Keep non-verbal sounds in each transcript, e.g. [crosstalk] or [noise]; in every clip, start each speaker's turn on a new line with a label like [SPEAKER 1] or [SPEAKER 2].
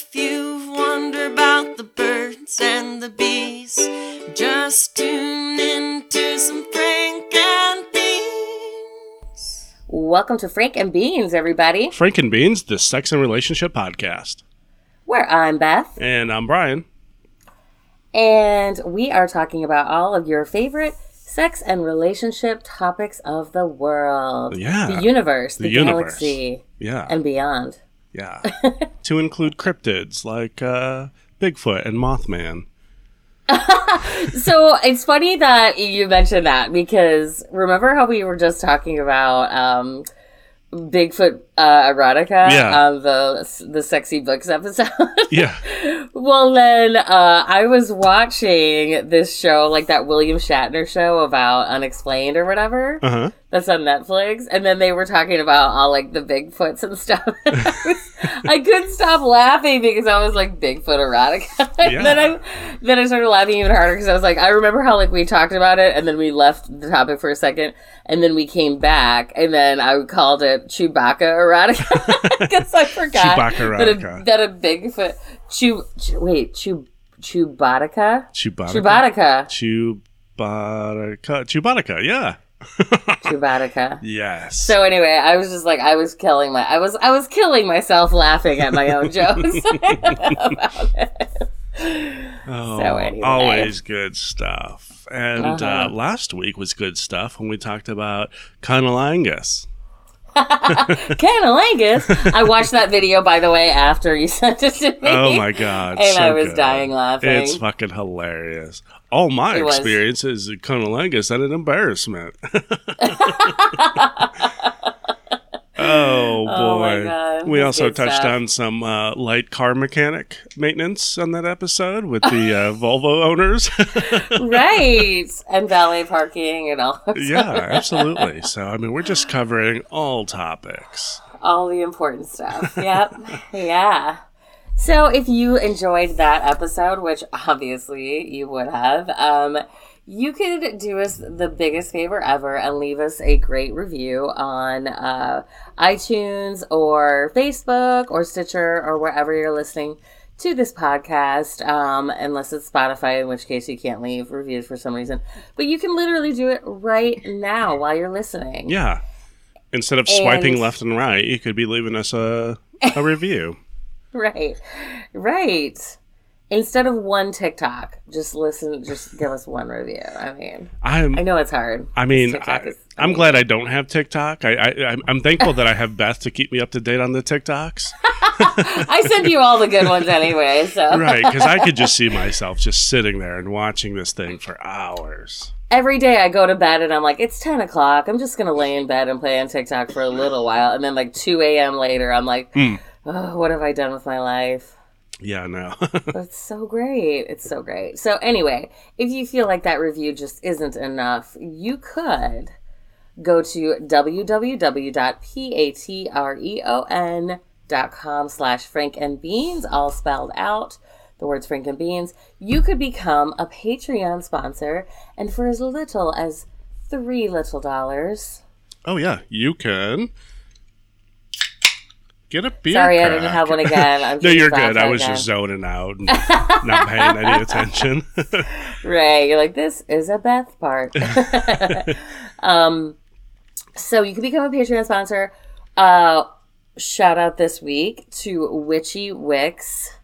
[SPEAKER 1] if you've wondered about the birds and the bees, just tune in to some Frank and Beans.
[SPEAKER 2] Welcome to Frank and Beans, everybody,
[SPEAKER 3] Frank and Beans, the sex and relationship podcast.
[SPEAKER 2] where I'm Beth,
[SPEAKER 3] And I'm Brian.
[SPEAKER 2] and we are talking about all of your favorite sex and relationship topics of the world.
[SPEAKER 3] Yeah.
[SPEAKER 2] The universe, the,
[SPEAKER 3] The universe.
[SPEAKER 2] galaxy,
[SPEAKER 3] Yeah.
[SPEAKER 2] and beyond.
[SPEAKER 3] Yeah. [laughs] to include cryptids like uh, Bigfoot and Mothman. [laughs]
[SPEAKER 2] So it's funny that you mentioned that because remember how we were just talking about um, Bigfoot uh, erotica
[SPEAKER 3] Yeah.
[SPEAKER 2] on the the sexy books episode? [laughs]
[SPEAKER 3] Yeah.
[SPEAKER 2] well, then uh, I was watching this show, like that William Shatner show about Unexplained or whatever.
[SPEAKER 3] Uh huh.
[SPEAKER 2] That's on Netflix, and then they were talking about all like the Bigfoots and stuff. And [laughs] I, was, I couldn't stop laughing because I was like Bigfoot erotica. [laughs] and
[SPEAKER 3] Yeah.
[SPEAKER 2] then I then I started laughing even harder because I was like, I remember how like we talked about it, and then we left the topic for a second, and then we came back, and then I called it Chewbacca erotica because [laughs] I forgot
[SPEAKER 3] Chewbacca
[SPEAKER 2] that a, that a Bigfoot Chew, chew wait Chew Chewbacca
[SPEAKER 3] Chewbacca.
[SPEAKER 2] Chewbacca
[SPEAKER 3] Chewbacca. Chewbacca. Yeah. [laughs]
[SPEAKER 2] Chewbacca.
[SPEAKER 3] Yes.
[SPEAKER 2] So anyway, I was just like I was killing my I was I was killing myself laughing at my own [laughs] jokes. about it.
[SPEAKER 3] oh,
[SPEAKER 2] so anyway.
[SPEAKER 3] always good stuff. And uh
[SPEAKER 2] Uh-huh.
[SPEAKER 3] last week was good stuff when we talked about Conolangus. [laughs]
[SPEAKER 2] Canalangus. I watched that video by the way after you [laughs] sent it to me.
[SPEAKER 3] Oh my god.
[SPEAKER 2] And
[SPEAKER 3] so
[SPEAKER 2] I was
[SPEAKER 3] good.
[SPEAKER 2] dying laughing.
[SPEAKER 3] It's fucking hilarious. All my
[SPEAKER 2] It was.
[SPEAKER 3] experiences at Conolangus and an embarrassment. [laughs] oh boy.
[SPEAKER 2] Oh my God,
[SPEAKER 3] We
[SPEAKER 2] that's
[SPEAKER 3] also
[SPEAKER 2] good
[SPEAKER 3] touched
[SPEAKER 2] stuff.
[SPEAKER 3] on some uh, light car mechanic maintenance on that episode with the uh, [laughs] Volvo owners. [laughs]
[SPEAKER 2] right. And valet parking and all
[SPEAKER 3] yeah, absolutely. [laughs] So I mean, we're just covering all topics.
[SPEAKER 2] all the important stuff. Yep. yeah. So if you enjoyed that episode, which obviously you would have, um, you could do us the biggest favor ever and leave us a great review on uh, iTunes or Facebook or Stitcher or wherever you're listening to this podcast, um, unless it's Spotify, in which case you can't leave reviews for some reason. But you can literally do it right now while you're listening.
[SPEAKER 3] Yeah. Instead of swiping left and right, you could be leaving us a a review. [laughs]
[SPEAKER 2] Right. Right. Instead of one TikTok, just listen, just give us one review. I mean,
[SPEAKER 3] I'm
[SPEAKER 2] I know it's hard.
[SPEAKER 3] I mean, I,
[SPEAKER 2] is- I mean-
[SPEAKER 3] glad I don't have TikTok. I, I I'm- thankful that I have Beth to keep me up to date on the TikToks. [laughs]
[SPEAKER 2] I send you all the good ones anyway, so
[SPEAKER 3] right, because I could just see myself just sitting there and watching this thing for hours.
[SPEAKER 2] every day I go to bed and I'm like, it's 10 o'clock. I'm just going to lay in bed and play on TikTok for a little while. And then, like, 2 a.m. later, I'm like,
[SPEAKER 3] Hmm.
[SPEAKER 2] oh, what have I done with my life?
[SPEAKER 3] Yeah, no.
[SPEAKER 2] It's [laughs] so great. It's so great. So, anyway, if you feel like that review just isn't enough, you could go to www.patreon.com slash frank and beans, all spelled out. The words Frank and Beans. You could become a Patreon sponsor, and for as little as three little dollars.
[SPEAKER 3] oh yeah, you can get a beer.
[SPEAKER 2] Sorry, I didn't have one again. I'm [laughs]
[SPEAKER 3] no, you're good. I was
[SPEAKER 2] again.
[SPEAKER 3] just zoning out, and [laughs] not paying any attention. [laughs]
[SPEAKER 2] Right. You're like, this is a Beth part. um, so you can become a Patreon sponsor. Uh, shout out this week to Witchy Wicks,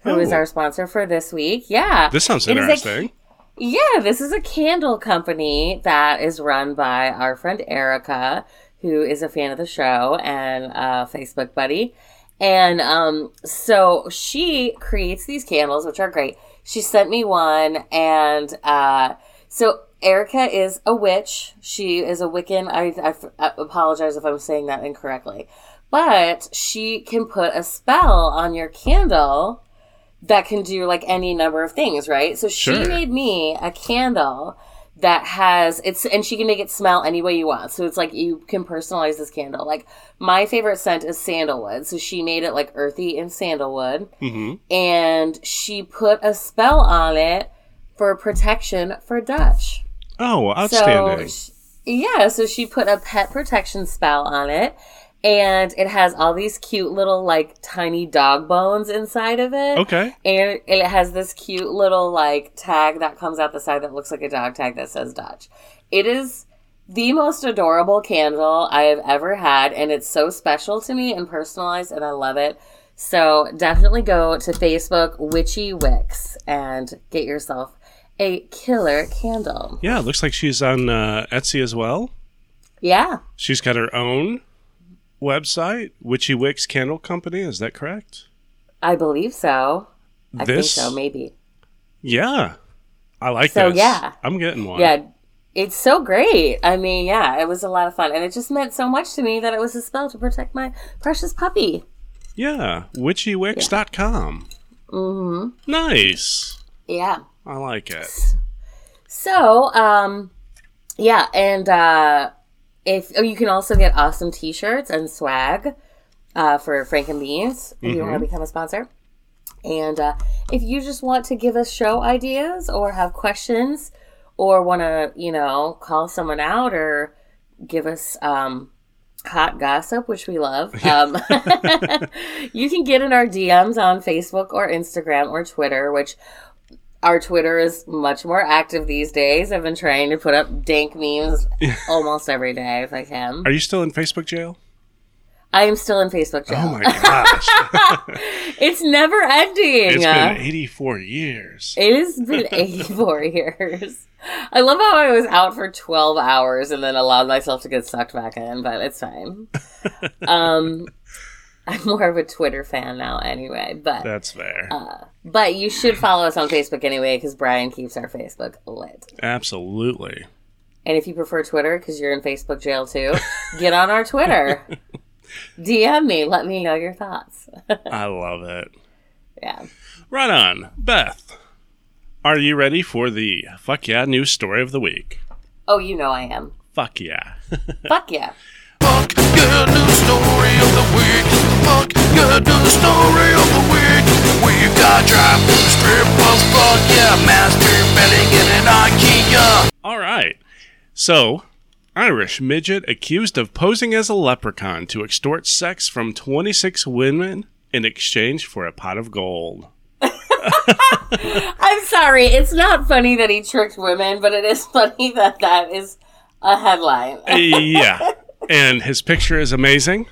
[SPEAKER 2] who is
[SPEAKER 3] Oh.
[SPEAKER 2] our sponsor for this week. Yeah.
[SPEAKER 3] this sounds
[SPEAKER 2] It is
[SPEAKER 3] interesting.
[SPEAKER 2] yeah, this is a candle company that is run by our friend Erica, who is a fan of the show and a Facebook buddy. And um, so she creates these candles, which are great. She sent me one, and uh, so Erica is a witch. She is a Wiccan. I apologize if I'm saying that incorrectly, but she can put a spell on your candle that can do like any number of things, right? So she made me a candle that has it's and she can make it smell any way you want. So it's like you can personalize this candle. Like my favorite scent is sandalwood. So she made it like earthy and sandalwood
[SPEAKER 3] hmm
[SPEAKER 2] and she put a spell on it for protection for Dutch.
[SPEAKER 3] Oh, outstanding.
[SPEAKER 2] So sh- yeah, so she put a pet protection spell on it and it has all these cute little like tiny dog bones inside of it.
[SPEAKER 3] Okay.
[SPEAKER 2] And it has this cute little like tag that comes out the side that looks like a dog tag that says Dutch. It is the most adorable candle I have ever had, and it's so special to me and personalized, and I love it. So definitely go to Facebook Witchy Wicks and get yourself a killer candle.
[SPEAKER 3] Yeah, it looks like she's on uh, Etsy as well.
[SPEAKER 2] Yeah.
[SPEAKER 3] She's got her own website, Witchy Wicks Candle Company. Is that correct?
[SPEAKER 2] I believe so. I
[SPEAKER 3] this,
[SPEAKER 2] think so, maybe.
[SPEAKER 3] Yeah. I like
[SPEAKER 2] So,
[SPEAKER 3] this.
[SPEAKER 2] yeah.
[SPEAKER 3] I'm getting one.
[SPEAKER 2] Yeah, it's so great. I mean, yeah, it was a lot of fun. And it just meant so much to me that it was a spell to protect my precious puppy.
[SPEAKER 3] Yeah. Witchywicks.com.
[SPEAKER 2] Mm-hmm.
[SPEAKER 3] Nice.
[SPEAKER 2] Yeah.
[SPEAKER 3] I like it.
[SPEAKER 2] So, um, yeah, and uh, if oh, you can also get awesome T-shirts and swag uh, for Frank and Beans if you want to become a sponsor. And uh, if you just want to give us show ideas or have questions or want to, you know, call someone out or give us um, hot gossip, which we love, [laughs] um, [laughs] you can get in our DMs on Facebook or Instagram or Twitter, which our Twitter is much more active these days. I've been trying to put up dank memes [laughs] almost every day if I can.
[SPEAKER 3] Are you still in Facebook jail?
[SPEAKER 2] I am still in Facebook jail.
[SPEAKER 3] Oh my gosh. [laughs]
[SPEAKER 2] It's never ending.
[SPEAKER 3] it's been 84 years.
[SPEAKER 2] It has been [laughs] 84 years. I love how I was out for 12 hours and then allowed myself to get sucked back in, but it's fine. um, I'm more of a Twitter fan now anyway, but
[SPEAKER 3] That's fair.
[SPEAKER 2] uh, but you should follow us on Facebook anyway because Brian keeps our Facebook lit.
[SPEAKER 3] Absolutely.
[SPEAKER 2] And if you prefer Twitter because you're in Facebook jail too, get on our Twitter. [laughs] DM me. Let me know your thoughts. [laughs]
[SPEAKER 3] I love it.
[SPEAKER 2] yeah.
[SPEAKER 3] Right on. Beth, are you ready for the fuck yeah news story of the week?
[SPEAKER 2] Oh, you know I am.
[SPEAKER 3] Fuck yeah. [laughs]
[SPEAKER 2] Fuck yeah.
[SPEAKER 4] Fuck yeah, news story of the week. Fuck yeah, news story of the week. We got drive through strip of fuck yeah, masturbating in an IKEA.
[SPEAKER 3] All right. So, Irish midget accused of posing as a leprechaun to extort sex from 26 women in exchange for a pot of gold.
[SPEAKER 2] I'm sorry. It's not funny that he tricked women, but it is [laughs] funny that that is a headline.
[SPEAKER 3] yeah. And his picture is amazing.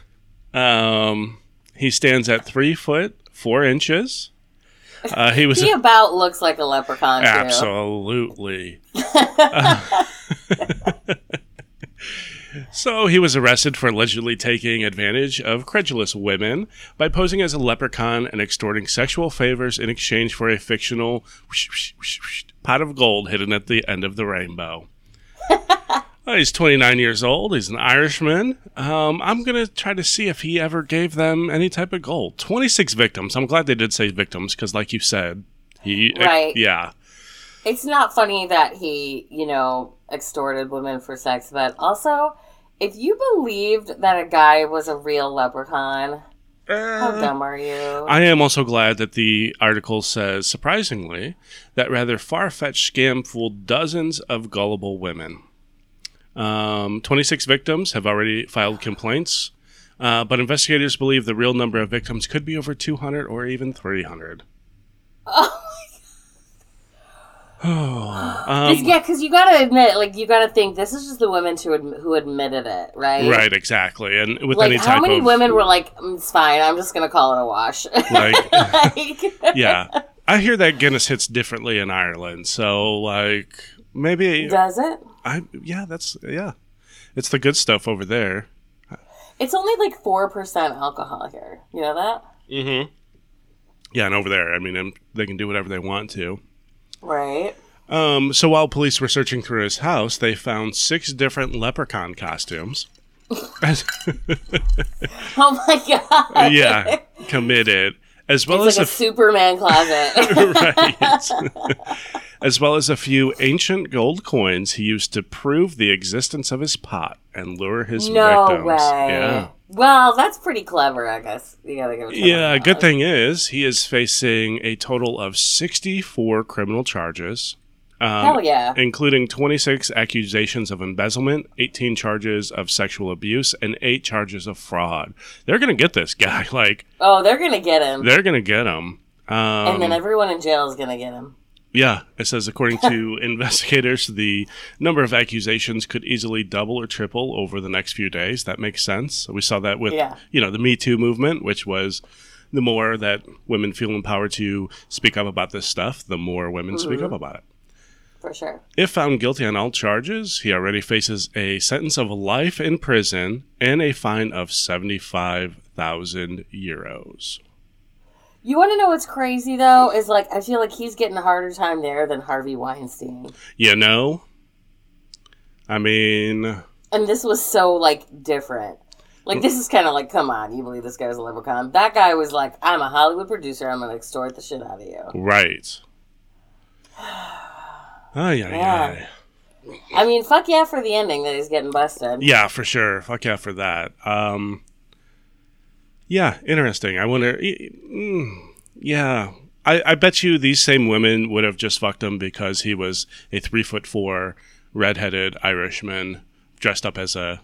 [SPEAKER 3] Um, he stands at three foot, four inches. Uh, he was
[SPEAKER 2] He about looks like a leprechaun.
[SPEAKER 3] Absolutely. [laughs] so he was arrested for allegedly taking advantage of credulous women by posing as a leprechaun and extorting sexual favors in exchange for a fictional whoosh, whoosh, whoosh, pot of gold hidden at the end of the rainbow. Uh, he's 29 years old. He's an Irishman. Um, I'm going to try to see if he ever gave them any type of gold. 26 victims. I'm glad they did say victims because, like you said, he.
[SPEAKER 2] Right.
[SPEAKER 3] yeah.
[SPEAKER 2] It's not funny that he, you know, extorted women for sex, but also, if you believed that a guy was a real leprechaun, how dumb are you?
[SPEAKER 3] I am also glad that the article says, surprisingly, that rather far fetched scam fooled dozens of gullible women. Um, 26 victims have already filed complaints, uh, but investigators believe the real number of victims could be over 200 or even 300. [sighs] [sighs]
[SPEAKER 2] Cause,
[SPEAKER 3] Um,
[SPEAKER 2] yeah, because you gotta admit, like, you gotta think this is just the women who, who admitted it, right?
[SPEAKER 3] right, exactly. And with
[SPEAKER 2] Like,
[SPEAKER 3] any
[SPEAKER 2] how many
[SPEAKER 3] of.
[SPEAKER 2] women were like, "Mm, "It's fine. I'm just gonna call it a wash." [laughs]
[SPEAKER 3] Like, [laughs]
[SPEAKER 2] Like,
[SPEAKER 3] yeah. I hear that Guinness hits differently in Ireland. So, like, maybe.
[SPEAKER 2] does it?
[SPEAKER 3] I Yeah, that's. Yeah. It's the good stuff over there.
[SPEAKER 2] It's only like four percent alcohol here. You know that,
[SPEAKER 3] Mm-hmm. Yeah, and over there, I mean, um, they can do whatever they want to.
[SPEAKER 2] right?
[SPEAKER 3] Um, so while police were searching through his house, they found six different leprechaun costumes. [laughs]
[SPEAKER 2] Oh my god!
[SPEAKER 3] yeah, committed, as well
[SPEAKER 2] It's
[SPEAKER 3] as
[SPEAKER 2] like a
[SPEAKER 3] a,
[SPEAKER 2] Superman closet. [laughs]
[SPEAKER 3] right, [laughs] as well as a few ancient gold coins he used to prove the existence of his pot and lure his
[SPEAKER 2] no
[SPEAKER 3] victims.
[SPEAKER 2] way.
[SPEAKER 3] Yeah.
[SPEAKER 2] Well, that's pretty clever, I guess. You gotta give it. to
[SPEAKER 3] Yeah, good thing is he is facing a total of 64 criminal charges um,
[SPEAKER 2] Hell yeah.
[SPEAKER 3] including 26 accusations of embezzlement, 18 charges of sexual abuse, and eight charges of fraud. They're gonna get this guy. [laughs] Like
[SPEAKER 2] Oh, they're gonna get him,
[SPEAKER 3] they're gonna get him. Um,
[SPEAKER 2] and then everyone in jail is gonna get him.
[SPEAKER 3] Yeah, it says according to [laughs] investigators, the number of accusations could easily double or triple over the next few days. That makes sense. We saw that with
[SPEAKER 2] Yeah.
[SPEAKER 3] you know the Me Too movement, which was the more that women feel empowered to speak up about this stuff, the more women speak
[SPEAKER 2] Mm-hmm.
[SPEAKER 3] up about it.
[SPEAKER 2] For sure.
[SPEAKER 3] If found guilty on all charges, he already faces a sentence of life in prison and a fine of seventy-five thousand euros.
[SPEAKER 2] You want to know what's crazy though? Is like I feel like he's getting a harder time there than Harvey Weinstein,
[SPEAKER 3] You know, I mean.
[SPEAKER 2] and this was so like different. Like this is kind of like, come on, you believe this guy's a leprechaun? That guy was like, I'm a Hollywood producer. I'm gonna extort the shit out of you.
[SPEAKER 3] Right. [sighs] Oh yeah,
[SPEAKER 2] Yeah.
[SPEAKER 3] yeah,
[SPEAKER 2] I mean, fuck yeah for the ending that he's getting busted.
[SPEAKER 3] yeah, for sure. Fuck yeah for that. Um, yeah, interesting. I wonder. mm, Yeah, I, I bet you these same women would have just fucked him because he was a three foot four, redheaded Irishman dressed up as a.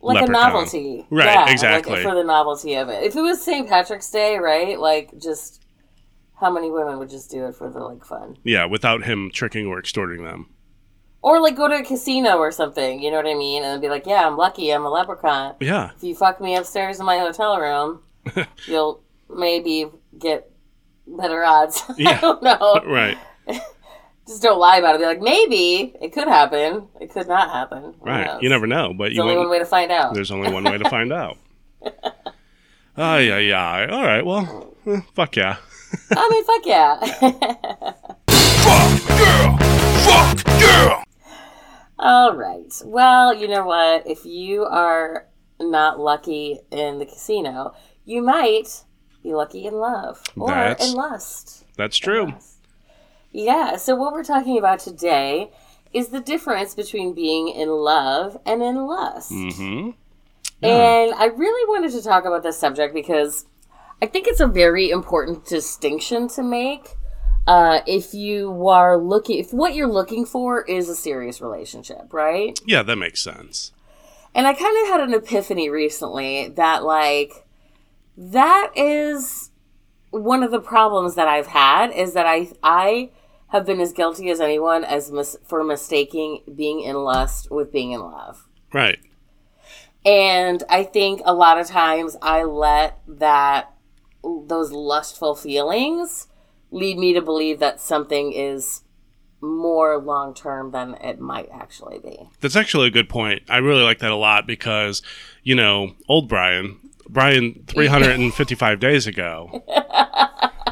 [SPEAKER 2] like
[SPEAKER 3] Leprechaun.
[SPEAKER 2] a novelty,
[SPEAKER 3] Right,
[SPEAKER 2] Yeah, like,
[SPEAKER 3] exactly.
[SPEAKER 2] for the novelty of it. If it was St. Patrick's Day, right? Like, just how many women would just do it for the like fun,
[SPEAKER 3] Yeah, without him tricking or extorting them.
[SPEAKER 2] Or like go to a casino or something? You know what I mean? And be like, yeah, I'm lucky, I'm a leprechaun.
[SPEAKER 3] Yeah,
[SPEAKER 2] If you fuck me upstairs in my hotel room, [laughs] you'll maybe get better odds. [laughs] I don't know.
[SPEAKER 3] right, [laughs]
[SPEAKER 2] Just don't lie about it. Be like, maybe it could happen. It could not happen. Who
[SPEAKER 3] right.
[SPEAKER 2] knows?
[SPEAKER 3] You never know, but
[SPEAKER 2] There's
[SPEAKER 3] you
[SPEAKER 2] only one way to find out.
[SPEAKER 3] There's only one way to find out. Oh yeah, yeah. All right. Well, eh, fuck yeah.
[SPEAKER 2] I mean, fuck yeah.
[SPEAKER 4] Fuck yeah! Fuck yeah!
[SPEAKER 2] All right. Well, you know what? If you are not lucky in the casino, you might be lucky in love or
[SPEAKER 3] That's-
[SPEAKER 2] in lust.
[SPEAKER 3] That's true.
[SPEAKER 2] Yeah. So, what we're talking about today is the difference between being in love and in lust.
[SPEAKER 3] Mm-hmm.
[SPEAKER 2] And I really wanted to talk about this subject because I think it's a very important distinction to make. Uh, if you are looking, if what you're looking for is a serious relationship, right?
[SPEAKER 3] Yeah, that makes sense.
[SPEAKER 2] And I kind of had an epiphany recently that, like, that is one of the problems that I've had is that I I have been as guilty as anyone as mis- for mistaking being in lust with being in love.
[SPEAKER 3] Right.
[SPEAKER 2] And I think a lot of times I let that those lustful feelings lead me to believe that something is more long term than it might actually be.
[SPEAKER 3] That's actually a good point. I really like that a lot because, you know, old Brian, Brian 355 [laughs] days ago,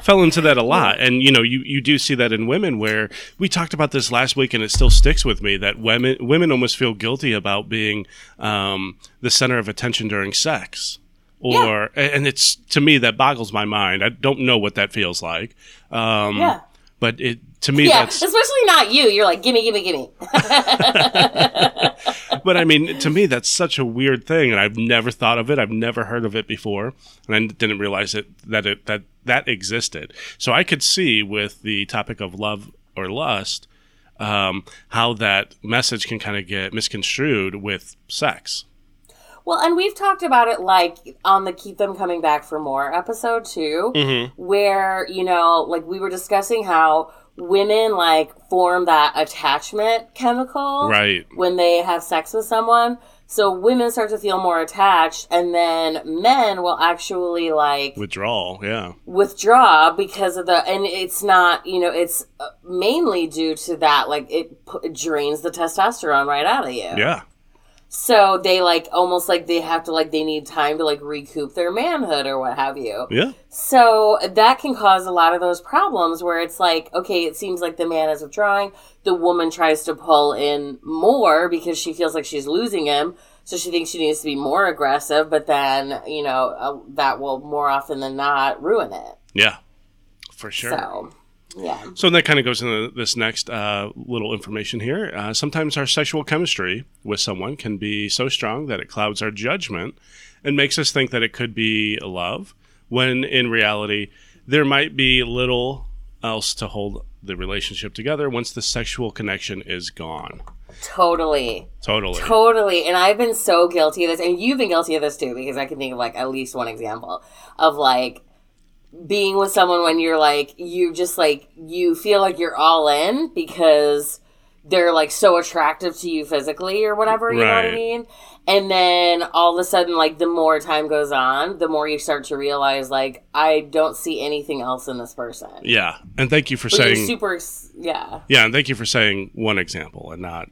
[SPEAKER 3] fell into that a lot. And, you know, you, you do see that in women where we talked about this last week and it still sticks with me that women, women almost feel guilty about being um, the center of attention during sex. Or, and it's to me that boggles my mind. I don't know what that feels like. Um,
[SPEAKER 2] Yeah.
[SPEAKER 3] But it, to me,
[SPEAKER 2] Yeah,
[SPEAKER 3] that's
[SPEAKER 2] especially not you. You're like, gimme, gimme, gimme. [laughs] [laughs]
[SPEAKER 3] but I mean, to me, that's such a weird thing, and I've never thought of it. I've never heard of it before, and I didn't realize it that it that that existed. So I could see with the topic of love or lust, um, how that message can kind of get misconstrued with sex.
[SPEAKER 2] Well, and we've talked about it like on the Keep Them Coming Back for More episode too, where, you know, like we were discussing how women like form that attachment chemical
[SPEAKER 3] Right.
[SPEAKER 2] when they have sex with someone. So women start to feel more attached, and then men will actually like
[SPEAKER 3] withdraw Yeah.
[SPEAKER 2] withdraw because of the and it's not you know it's uh, mainly due to that like it, pu- it drains the testosterone right out of you
[SPEAKER 3] Yeah.
[SPEAKER 2] So they like almost like they have to like they need time to like recoup their manhood or what have you
[SPEAKER 3] Yeah.
[SPEAKER 2] so that can cause a lot of those problems where it's like okay it seems like the man is withdrawing the woman tries to pull in more because she feels like she's losing him so she thinks she needs to be more aggressive but then you know uh, that will more often than not ruin it
[SPEAKER 3] Yeah. For sure.
[SPEAKER 2] so yeah
[SPEAKER 3] So that kind of goes into this next uh, little information here. Uh, sometimes our sexual chemistry with someone can be so strong that it clouds our judgment and makes us think that it could be love, when in reality, there might be little else to hold the relationship together once the sexual connection is gone.
[SPEAKER 2] Totally.
[SPEAKER 3] Totally.
[SPEAKER 2] Totally. And I've been so guilty of this. And you've been guilty of this too, because I can think of like at least one example of like being with someone when you're like, you just like, you feel like you're all in because they're like so attractive to you physically or whatever, you know what I mean? And then all of a sudden, like the more time goes on, the more you start to realize, like, I don't see anything else in this person.
[SPEAKER 3] yeah. And thank you for
[SPEAKER 2] you're
[SPEAKER 3] saying
[SPEAKER 2] super, yeah.
[SPEAKER 3] Yeah, and thank you for saying one example and not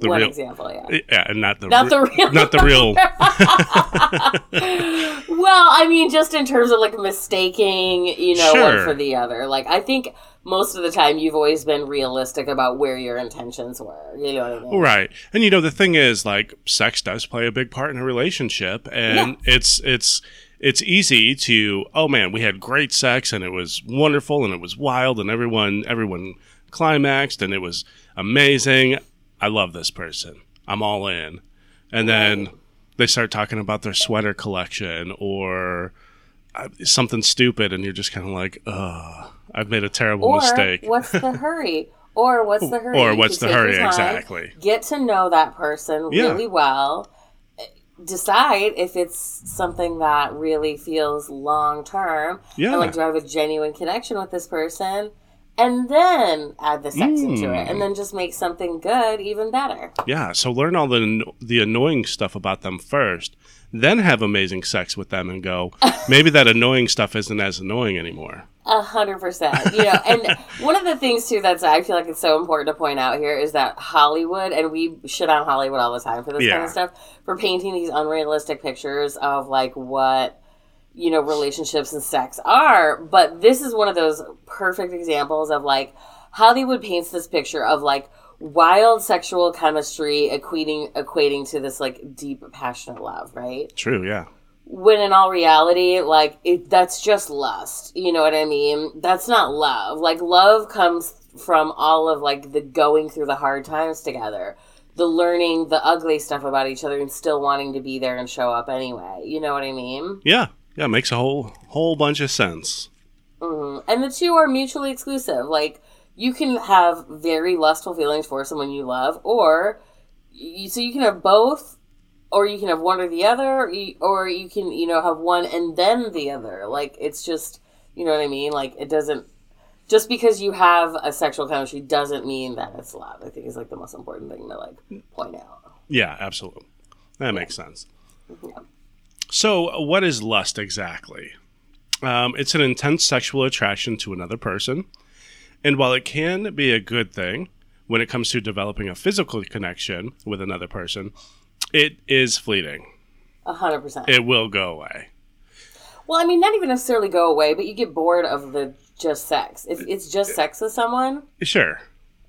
[SPEAKER 3] the
[SPEAKER 2] one
[SPEAKER 3] real
[SPEAKER 2] example, yeah.
[SPEAKER 3] Eh, yeah, and not the
[SPEAKER 2] Not
[SPEAKER 3] re-
[SPEAKER 2] the real-
[SPEAKER 3] not the real [laughs]
[SPEAKER 2] Well, I mean, just in terms of like mistaking, you know, one for the other. Like, I think most of the time you've always been realistic about where your intentions were. You know what I mean?
[SPEAKER 3] Right. And you know the thing is like sex does play a big part in a relationship and it's it's it's easy to oh man, we had great sex and it was wonderful and it was wild and everyone everyone climaxed and it was amazing. I love this person. I'm all in. And then they start talking about their sweater collection or uh, something stupid and you're just kind of like, "Ugh, I've made a terrible
[SPEAKER 2] Or
[SPEAKER 3] mistake."
[SPEAKER 2] what's the hurry? Or what's the hurry?
[SPEAKER 3] Or what's the hurry,
[SPEAKER 2] time,
[SPEAKER 3] exactly.
[SPEAKER 2] Get to know that person
[SPEAKER 3] Yeah.
[SPEAKER 2] really well. Decide if it's something that really feels long term.
[SPEAKER 3] Yeah.
[SPEAKER 2] And like, do I have a genuine connection with this person? And then add the sex into
[SPEAKER 3] Mm.
[SPEAKER 2] it, and then just make something good even better.
[SPEAKER 3] Yeah, so learn all the the annoying stuff about them first, then have amazing sex with them and go, [laughs] maybe that annoying stuff isn't as annoying anymore.
[SPEAKER 2] A hundred percent. You know, and [laughs] one of the things too that's I feel like it's so important to point out here is that Hollywood, and we shit on Hollywood all the time for this kind of stuff, for painting these unrealistic pictures of like what you know relationships and sex are. But this is one of those perfect examples of like Hollywood paints this picture of like wild sexual chemistry equating equating to this like deep passionate love, right?
[SPEAKER 3] True, yeah.
[SPEAKER 2] when in all reality like it, that's just lust you know what i mean that's not love like love comes from all of like the going through the hard times together the learning the ugly stuff about each other and still wanting to be there and show up anyway you know what i mean
[SPEAKER 3] Yeah, yeah, makes a whole whole bunch of sense.
[SPEAKER 2] Mhm. and the two are mutually exclusive like you can have very lustful feelings for someone you love or you, so you can have both or you can have one or the other or you, or you can you know have one and then the other like it's just you know what i mean like it doesn't just because you have a sexual chemistry doesn't mean that it's love i think is like the most important thing to like point out
[SPEAKER 3] Yeah, absolutely. That makes sense.
[SPEAKER 2] Yeah.
[SPEAKER 3] So, what is lust exactly? Um, it's an intense sexual attraction to another person. And while it can be a good thing when it comes to developing a physical connection with another person, it is fleeting.
[SPEAKER 2] A hundred percent
[SPEAKER 3] It will go away.
[SPEAKER 2] well i mean not even necessarily go away but you get bored of the just sex if it's just sex with someone
[SPEAKER 3] Sure.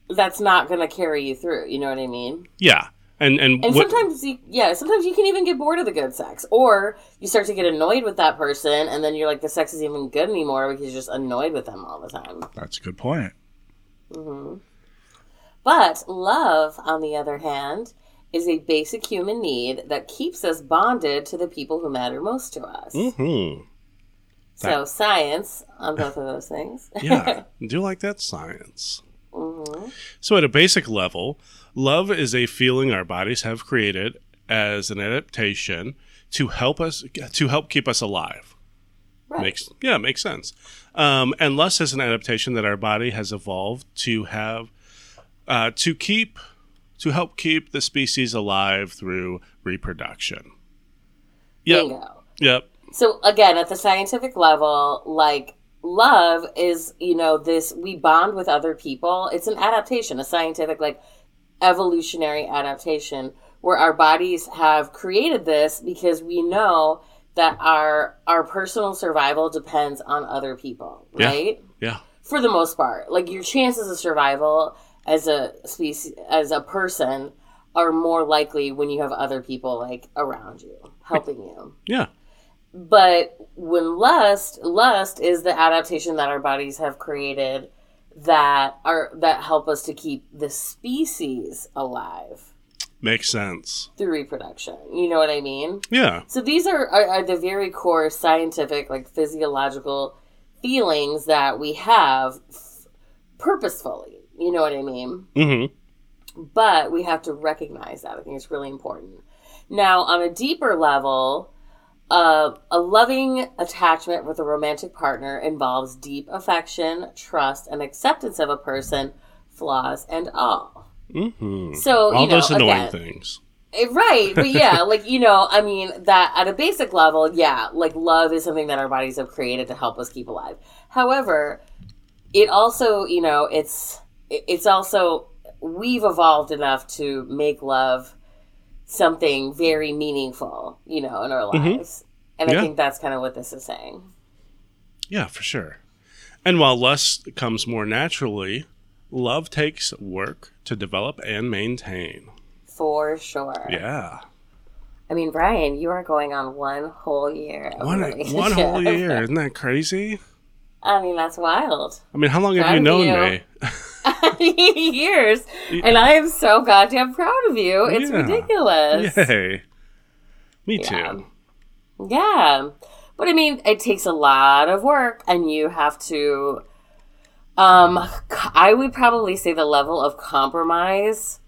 [SPEAKER 2] that's not going to carry you through. You know what I mean?
[SPEAKER 3] Yeah. And and,
[SPEAKER 2] And
[SPEAKER 3] what-
[SPEAKER 2] sometimes, you, yeah, sometimes you can even get bored of the good sex, or you start to get annoyed with that person, and then you're like, the sex isn't even good anymore because you're just annoyed with them all the time.
[SPEAKER 5] That's a good point.
[SPEAKER 2] But love, on the other hand, is a basic human need that keeps us bonded to the people who matter most to us.
[SPEAKER 3] Mhm.
[SPEAKER 2] So science on both of those things.
[SPEAKER 3] Yeah. [laughs] do you like that science?
[SPEAKER 2] hmm
[SPEAKER 3] So, at a basic level, love is a feeling our bodies have created as an adaptation to help us to help keep us alive.
[SPEAKER 2] Right.
[SPEAKER 3] Makes yeah, makes sense. Um, and lust is an adaptation that our body has evolved to have uh, to keep to help keep the species alive through reproduction. Yep.
[SPEAKER 2] Bingo.
[SPEAKER 3] Yep.
[SPEAKER 2] So again, at the scientific level, like love is, you know, this we bond with other people. It's an adaptation, a scientific like evolutionary adaptation where our bodies have created this because we know that our our personal survival depends on other people,
[SPEAKER 3] Yeah.
[SPEAKER 2] right?
[SPEAKER 3] Yeah.
[SPEAKER 2] For the most part. Like your chances of survival as a species as a person are more likely when you have other people like around you helping you.
[SPEAKER 3] Yeah.
[SPEAKER 2] But when lust, lust is the adaptation that our bodies have created that are that help us to keep the species alive
[SPEAKER 3] Makes sense.
[SPEAKER 2] through reproduction. You know what I mean?
[SPEAKER 3] Yeah.
[SPEAKER 2] So these are, are, are the very core scientific, like physiological feelings that we have f- purposefully. You know what I mean?
[SPEAKER 3] Mm-hmm.
[SPEAKER 2] but we have to recognize that. I think it's really important. Now, on a deeper level, uh, a loving attachment with a romantic partner involves deep affection, trust, and acceptance of a person, flaws and all.
[SPEAKER 3] Mm-hmm.
[SPEAKER 2] So,
[SPEAKER 3] All
[SPEAKER 2] you know,
[SPEAKER 3] those annoying
[SPEAKER 2] again,
[SPEAKER 3] things.
[SPEAKER 2] Eh, Right, but yeah, [laughs] like you know, I mean that at a basic level, yeah, like love is something that our bodies have created to help us keep alive. However, it also, you know, it's it's also we've evolved enough to make love something very meaningful, you know, in our
[SPEAKER 3] Mhm.
[SPEAKER 2] lives. And
[SPEAKER 3] Yeah.
[SPEAKER 2] I think that's kind of what this is saying.
[SPEAKER 3] Yeah, for sure. And while lust comes more naturally, love takes work to develop and maintain.
[SPEAKER 2] For sure.
[SPEAKER 3] Yeah.
[SPEAKER 2] I mean, Brian, you are going on one whole year. Of
[SPEAKER 3] One, one whole year. [laughs] Isn't that crazy?
[SPEAKER 2] I mean, that's wild.
[SPEAKER 3] I mean, how long have you known
[SPEAKER 2] you.
[SPEAKER 3] me? [laughs]
[SPEAKER 2] years. And I am so goddamn proud of you. It's
[SPEAKER 3] Yeah.
[SPEAKER 2] ridiculous.
[SPEAKER 3] Yay. Me
[SPEAKER 2] Yeah.
[SPEAKER 3] too.
[SPEAKER 2] Yeah. But I mean, it takes a lot of work and you have to um I would probably say the level of compromise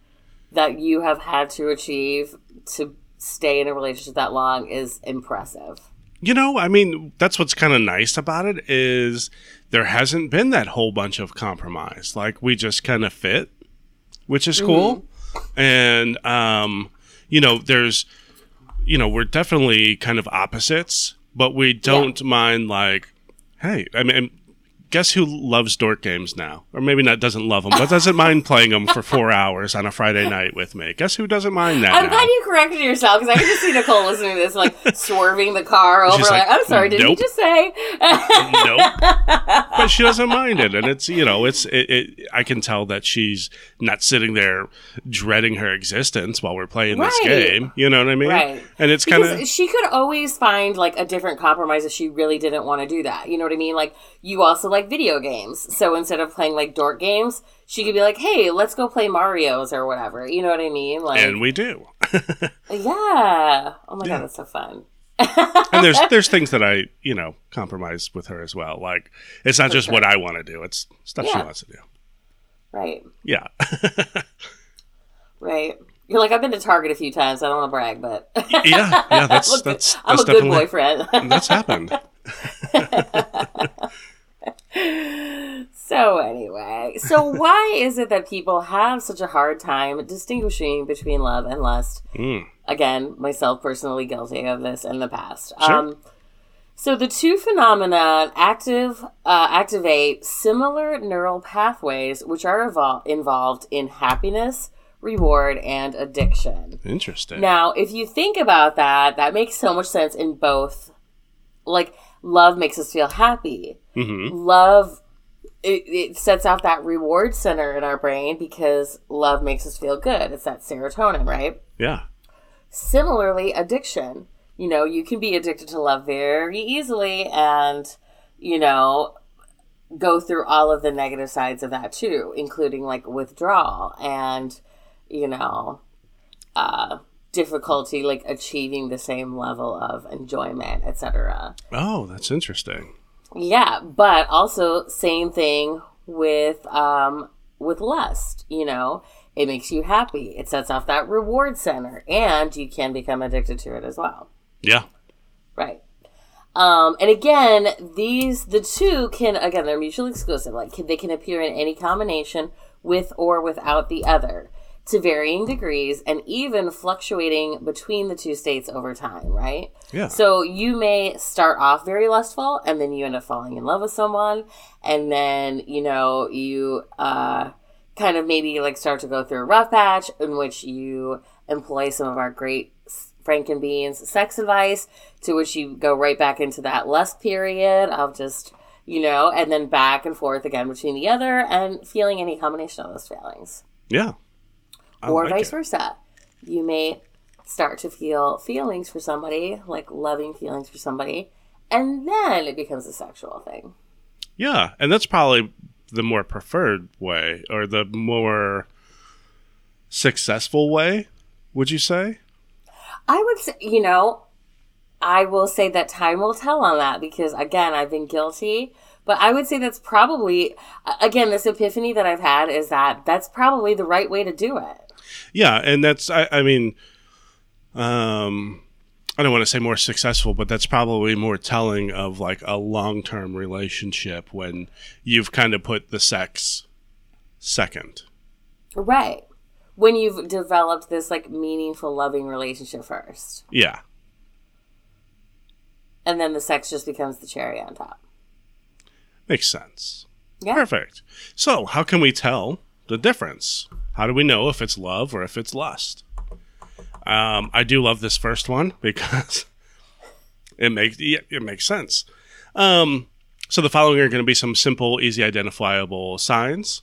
[SPEAKER 2] that you have had to achieve to stay in a relationship that long is impressive.
[SPEAKER 3] You know, I mean, that's what's kind of nice about it is there hasn't been that whole bunch of compromise. Like we just kind of fit, which is cool. And um, you know, there's you know, we're definitely kind of opposites, but we don't mind like hey, I mean guess who loves dork games now? Or maybe not doesn't love them, but doesn't mind playing them for 4 [laughs] hours on a Friday night with me. Guess who doesn't mind that
[SPEAKER 2] I'm
[SPEAKER 3] now?
[SPEAKER 2] glad you corrected yourself because I can just see Nicole listening to this, like [laughs] swerving the car over. Like,
[SPEAKER 3] like,
[SPEAKER 2] I'm sorry, did you just say?
[SPEAKER 3] nope. [laughs] But she doesn't mind it, and it's you know it's it, it. I can tell that she's not sitting there dreading her existence while we're playing this game. You know what I mean?
[SPEAKER 2] Right.
[SPEAKER 3] And it's kind
[SPEAKER 2] Because
[SPEAKER 3] of
[SPEAKER 2] she could always find like a different compromise if she really didn't want to do that. You know what I mean? Like you also like video games, so instead of playing like dork games, she could be like, "Hey, let's go play Mario's or whatever." You know what I mean? Like,
[SPEAKER 3] and we do. [laughs]
[SPEAKER 2] yeah. Oh my
[SPEAKER 3] Yeah.
[SPEAKER 2] god, that's so fun.
[SPEAKER 3] and there's [laughs] there's things that I you know compromise with her as well. Like it's not just what I want to do; it's stuff she wants to do.
[SPEAKER 2] Right.
[SPEAKER 3] Yeah.
[SPEAKER 2] Right. You're like, I've been to Target a few times. I don't want to brag, but
[SPEAKER 3] yeah. Yeah. [laughs] That's
[SPEAKER 2] good-
[SPEAKER 3] that's
[SPEAKER 2] I'm
[SPEAKER 3] that's
[SPEAKER 2] a good boyfriend.
[SPEAKER 3] that's happened. [laughs]
[SPEAKER 2] So anyway, so [laughs] why is it that people have such a hard time distinguishing between love and lust?
[SPEAKER 3] Mm.
[SPEAKER 2] Again, myself personally guilty of this in the past.
[SPEAKER 3] Sure.
[SPEAKER 2] Um, so the two phenomena active uh, activate similar neural pathways, which are evol- involved in happiness, reward, and addiction.
[SPEAKER 3] Interesting.
[SPEAKER 2] Now, if you think about that, that makes so much sense in both. Like, love makes us feel happy.
[SPEAKER 3] hmm
[SPEAKER 2] Love, it, it sets out that reward center in our brain because love makes us feel good. It's that serotonin, right?
[SPEAKER 3] Yeah.
[SPEAKER 2] Similarly, addiction. You know, you can be addicted to love very easily and, you know, go through all of the negative sides of that too, including like withdrawal and, you know, uh, difficulty like achieving the same level of enjoyment, etc.
[SPEAKER 3] Oh, that's interesting.
[SPEAKER 2] Yeah, but also same thing with um with lust, you know. It makes you happy. It sets off that reward center and you can become addicted to it as well.
[SPEAKER 3] Yeah.
[SPEAKER 2] Right. Um, and again, these the two can again they're mutually exclusive. Like can, they can appear in any combination with or without the other to varying degrees and even fluctuating between the two states over time. Right.
[SPEAKER 3] Yeah.
[SPEAKER 2] So you may start off very lustful and then you end up falling in love with someone and then, you know, you uh kind of maybe like start to go through a rough patch in which you employ some of our great Frank and Beans sex advice to which you go right back into that lust period of just you know, and then back and forth again between the other and feeling any combination of those feelings.
[SPEAKER 3] yeah. I
[SPEAKER 2] or
[SPEAKER 3] like
[SPEAKER 2] vice
[SPEAKER 3] it.
[SPEAKER 2] versa. You may start to feel feelings for somebody, like loving feelings for somebody, and then it becomes a sexual thing.
[SPEAKER 3] Yeah, and that's probably the more preferred way or the more successful way, would you say?
[SPEAKER 2] I would say, you know, I will say that time will tell on that because, again, I've been guilty, But I would say that's probably, again, this epiphany that I've had is that that's probably the right way to do it.
[SPEAKER 3] Yeah, and that's I, I mean, um, I don't want to say more successful, but that's probably more telling of like a long term relationship when you've kind of put the sex second.
[SPEAKER 2] Right. When you've developed this like meaningful, loving relationship first.
[SPEAKER 3] Yeah,
[SPEAKER 2] And then the sex just becomes the cherry on top.
[SPEAKER 3] makes sense.
[SPEAKER 2] Yeah.
[SPEAKER 3] Perfect. So, how can we tell the difference? How do we know if it's love or if it's lust? Um, I do love this first one [laughs] because it makes it makes sense. Um, so the following are going to be some simple, easy, identifiable signs.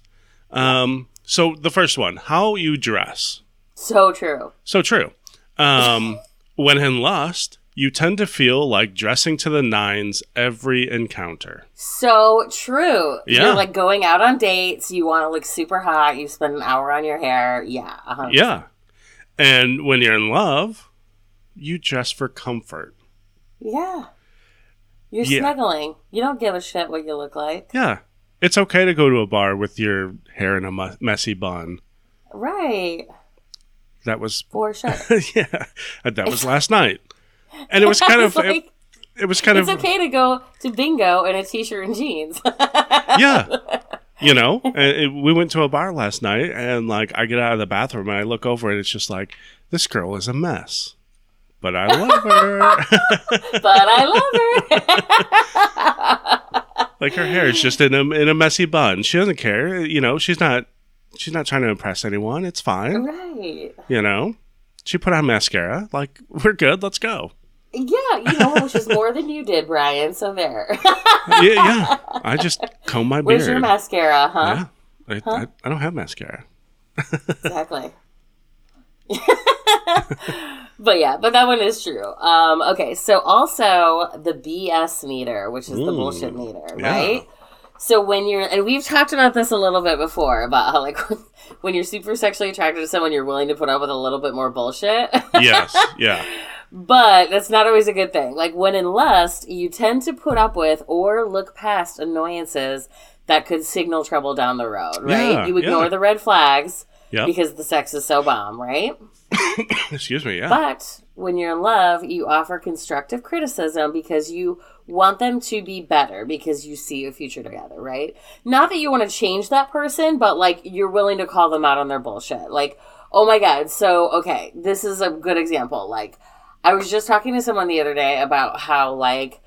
[SPEAKER 3] Um, so the first one, how you dress.
[SPEAKER 2] So true.
[SPEAKER 3] So true. Um, when in lust, you tend to feel like dressing to the nines every encounter.
[SPEAKER 2] So true.
[SPEAKER 3] Yeah.
[SPEAKER 2] You're like going out on dates, you want to look super hot, you spend an hour on your hair. Yeah. uh
[SPEAKER 3] Yeah. And when you're in love, you dress for comfort.
[SPEAKER 2] Yeah. You're
[SPEAKER 3] Yeah.
[SPEAKER 2] snuggling. You don't give a shit what you look like.
[SPEAKER 3] Yeah. It's okay to go to a bar with your hair in a mu- messy bun.
[SPEAKER 2] Right.
[SPEAKER 3] That was
[SPEAKER 2] For sure. [laughs]
[SPEAKER 3] yeah, that was last night. And it was [laughs] kind of
[SPEAKER 2] like,
[SPEAKER 3] it, it was kind
[SPEAKER 2] it's
[SPEAKER 3] of it's
[SPEAKER 2] okay to go to bingo in a t-shirt and jeans.
[SPEAKER 3] yeah. [laughs] You know, and it, we went to a bar last night and like I get out of the bathroom and I look over and it's just like this girl is a mess. But I love her. [laughs]
[SPEAKER 2] but I love her.
[SPEAKER 3] like her hair is just in a in a messy bun. She doesn't care. You know, she's not she's not trying to impress anyone. It's fine.
[SPEAKER 2] right.
[SPEAKER 3] You know, she put on mascara. Like we're good. Let's go.
[SPEAKER 2] Yeah, you know, which is more than you did, Brian. So there.
[SPEAKER 3] yeah, yeah. I just comb my beard.
[SPEAKER 2] Where's your mascara, huh?
[SPEAKER 3] Yeah, I, I, I don't have mascara.
[SPEAKER 2] Exactly. [laughs] but yeah, but that one is true. Um, okay, so also the BS meter, which is the bullshit meter,
[SPEAKER 3] yeah.
[SPEAKER 2] right? So when you're, and we've talked about this a little bit before about how like [laughs] when you're super sexually attracted to someone, you're willing to put up with a little bit more bullshit. [laughs]
[SPEAKER 3] Yes, yeah,
[SPEAKER 2] But that's not always a good thing. Like when in lust, you tend to put up with or look past annoyances that could signal trouble down the road, right?
[SPEAKER 3] Yeah,
[SPEAKER 2] you ignore
[SPEAKER 3] yeah.
[SPEAKER 2] the red flags
[SPEAKER 3] Yep.
[SPEAKER 2] because the sex is so bomb, right? [coughs]
[SPEAKER 3] Excuse me. Yeah,
[SPEAKER 2] But when you're in love, you offer constructive criticism because you want them to be better because you see a future together, right? Not that you want to change that person, but like you're willing to call them out on their bullshit. Like, oh my God. So, okay, this is a good example. Like, I was just talking to someone the other day about how, like,